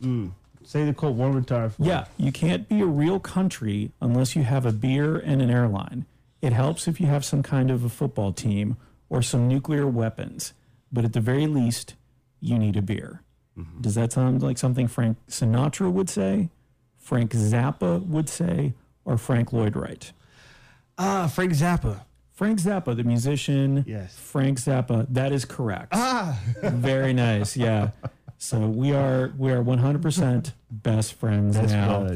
Hmm. Say the quote one more time. For me. Yeah, you can't be a real country unless you have a beer and an airline. It helps if you have some kind of a football team or some nuclear weapons, but at the very least, you need a beer. Does that sound like something Frank Sinatra would say, Frank Zappa would say, or Frank Lloyd Wright? Ah, Frank Zappa. Frank Zappa, the musician. Yes. Frank Zappa, that is correct. Ah. *laughs* Very nice. Yeah. So we are we are 100% best friends That's now.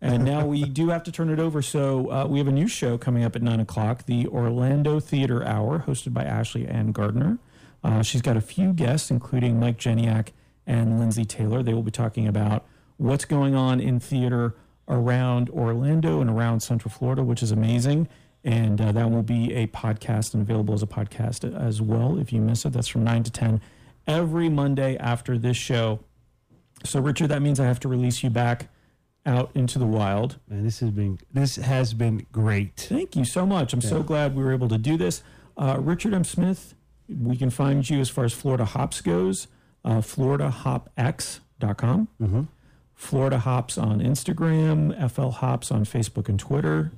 and now we do have to turn it over. So uh, we have a new show coming up at nine o'clock, the Orlando Theater Hour, hosted by Ashley Ann Gardner. Uh, she's got a few guests, including Mike Jeniak and Lindsay Taylor. They will be talking about what's going on in theater around Orlando and around Central Florida, which is amazing. And uh, that will be a podcast and available as a podcast as well. If you miss it, that's from nine to ten every Monday after this show. So, Richard, that means I have to release you back out into the wild. Man, this has been this has been great. Thank you so much. I'm so glad we were able to do this. Uh, Richard M. Smith, we can find you as far as Florida Hops goes, uh, floridahops.com. Mm-hmm. Florida Hops on Instagram, FL Hops on Facebook and Twitter.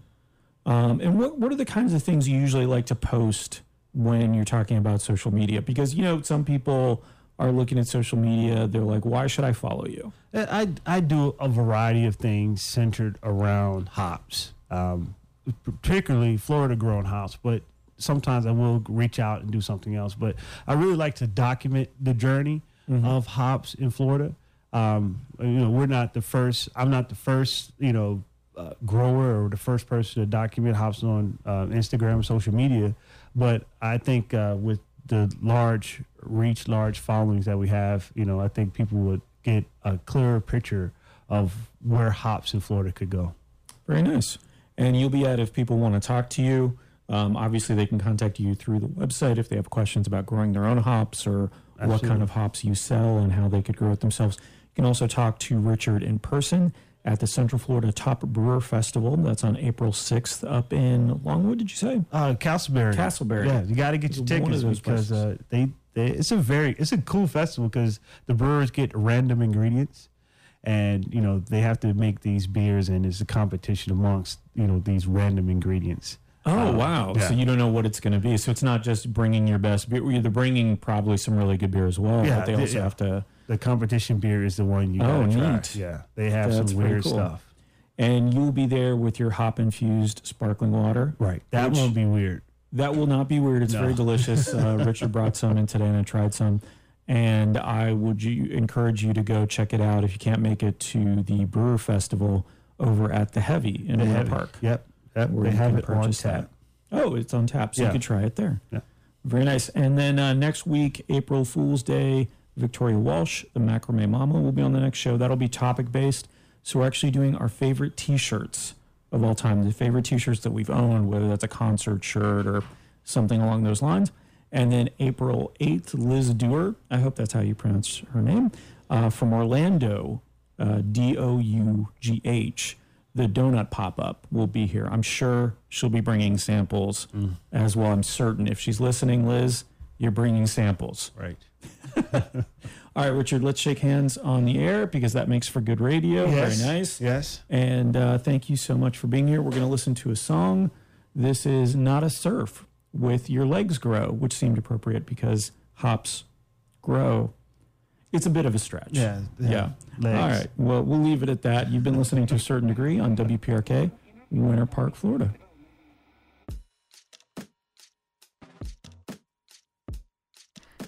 Um, and what, what are the kinds of things you usually like to post when you're talking about social media? Because, you know, some people are looking at social media, they're like, why should I follow you? I I do a variety of things centered around hops, um, particularly Florida grown hops. But sometimes I will reach out and do something else. But I really like to document the journey of hops in Florida. Um, you know, we're not the first. I'm not the first. You know. Uh, grower or the first person to document hops on uh, Instagram and social media, but I think uh, with the large reach, large followings that we have, you know, I think people would get a clearer picture of where hops in Florida could go. Very nice. And you'll be at if people want to talk to you. Um, obviously, they can contact you through the website if they have questions about growing their own hops or what kind of hops you sell and how they could grow it themselves. You can also talk to Richard in person at the Central Florida Top Brewer Festival. That's on April 6th up in Longwood, did you say? Uh, Casselberry. Casselberry. Yeah, you got to get your tickets because uh, they, they it's a very it's a cool festival because the brewers get random ingredients, and you know they have to make these beers, and it's a competition amongst you know these random ingredients. Oh, Uh, wow. yeah. So you don't know what it's going to be. So it's not just bringing your best beer. You're bringing probably some really good beer as well, Yeah, but they also yeah. have to. The competition beer is the one you Oh, gotta try. neat. Yeah, they have That's some weird cool. stuff. And you'll be there with your hop infused sparkling water. Right, that won't be weird. That will not be weird. It's No. very delicious. *laughs* Uh, Richard brought some in today, and I tried some. And I would you, encourage you to go check it out if you can't make it to the Brewer Festival over at the Heavy in Winter. Park. Yep, yep. where They have it on tap. that. Oh, it's on tap, so Yeah. you can try it there. Yeah. Very nice. And then uh, next week, April Fool's Day, Victoria Walsh, the Macrame Mama, will be on the next show. That'll be topic based. So we're actually doing our favorite T-shirts of all time, the favorite T-shirts that we've owned, whether that's a concert shirt or something along those lines. And then April 8th, Liz Dewar, I hope that's how you pronounce her name, uh, from Orlando, uh, D O U G H, the donut pop up will be here. I'm sure she'll be bringing samples as well. I'm certain. If she's listening, Liz, you're bringing samples. Right. *laughs* All right, Richard, let's shake hands on the air because that makes for good radio. Yes. Very nice. Yes. And uh, thank you so much for being here. We're going to listen to a song. This is Nada Surf with Your Legs Grow, which seemed appropriate because hops grow. It's a bit of a stretch. Yeah. Yeah. Legs. All right. Well, we'll leave it at that. You've been listening to a certain degree on WPRK, Winter Park, Florida.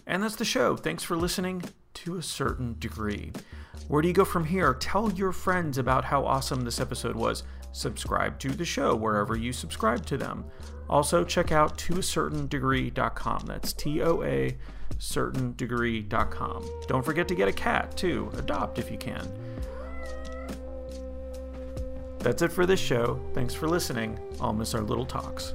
And that's the show. Thanks for listening to a certain degree. Where do you go from here? Tell your friends about how awesome this episode was. Subscribe to the show wherever you subscribe to them. Also, check out toacertaindegree.com. That's T O A certaindegree.com. Don't forget to get a cat, too. Adopt if you can. That's it for this show. Thanks for listening. I'll miss our little talks.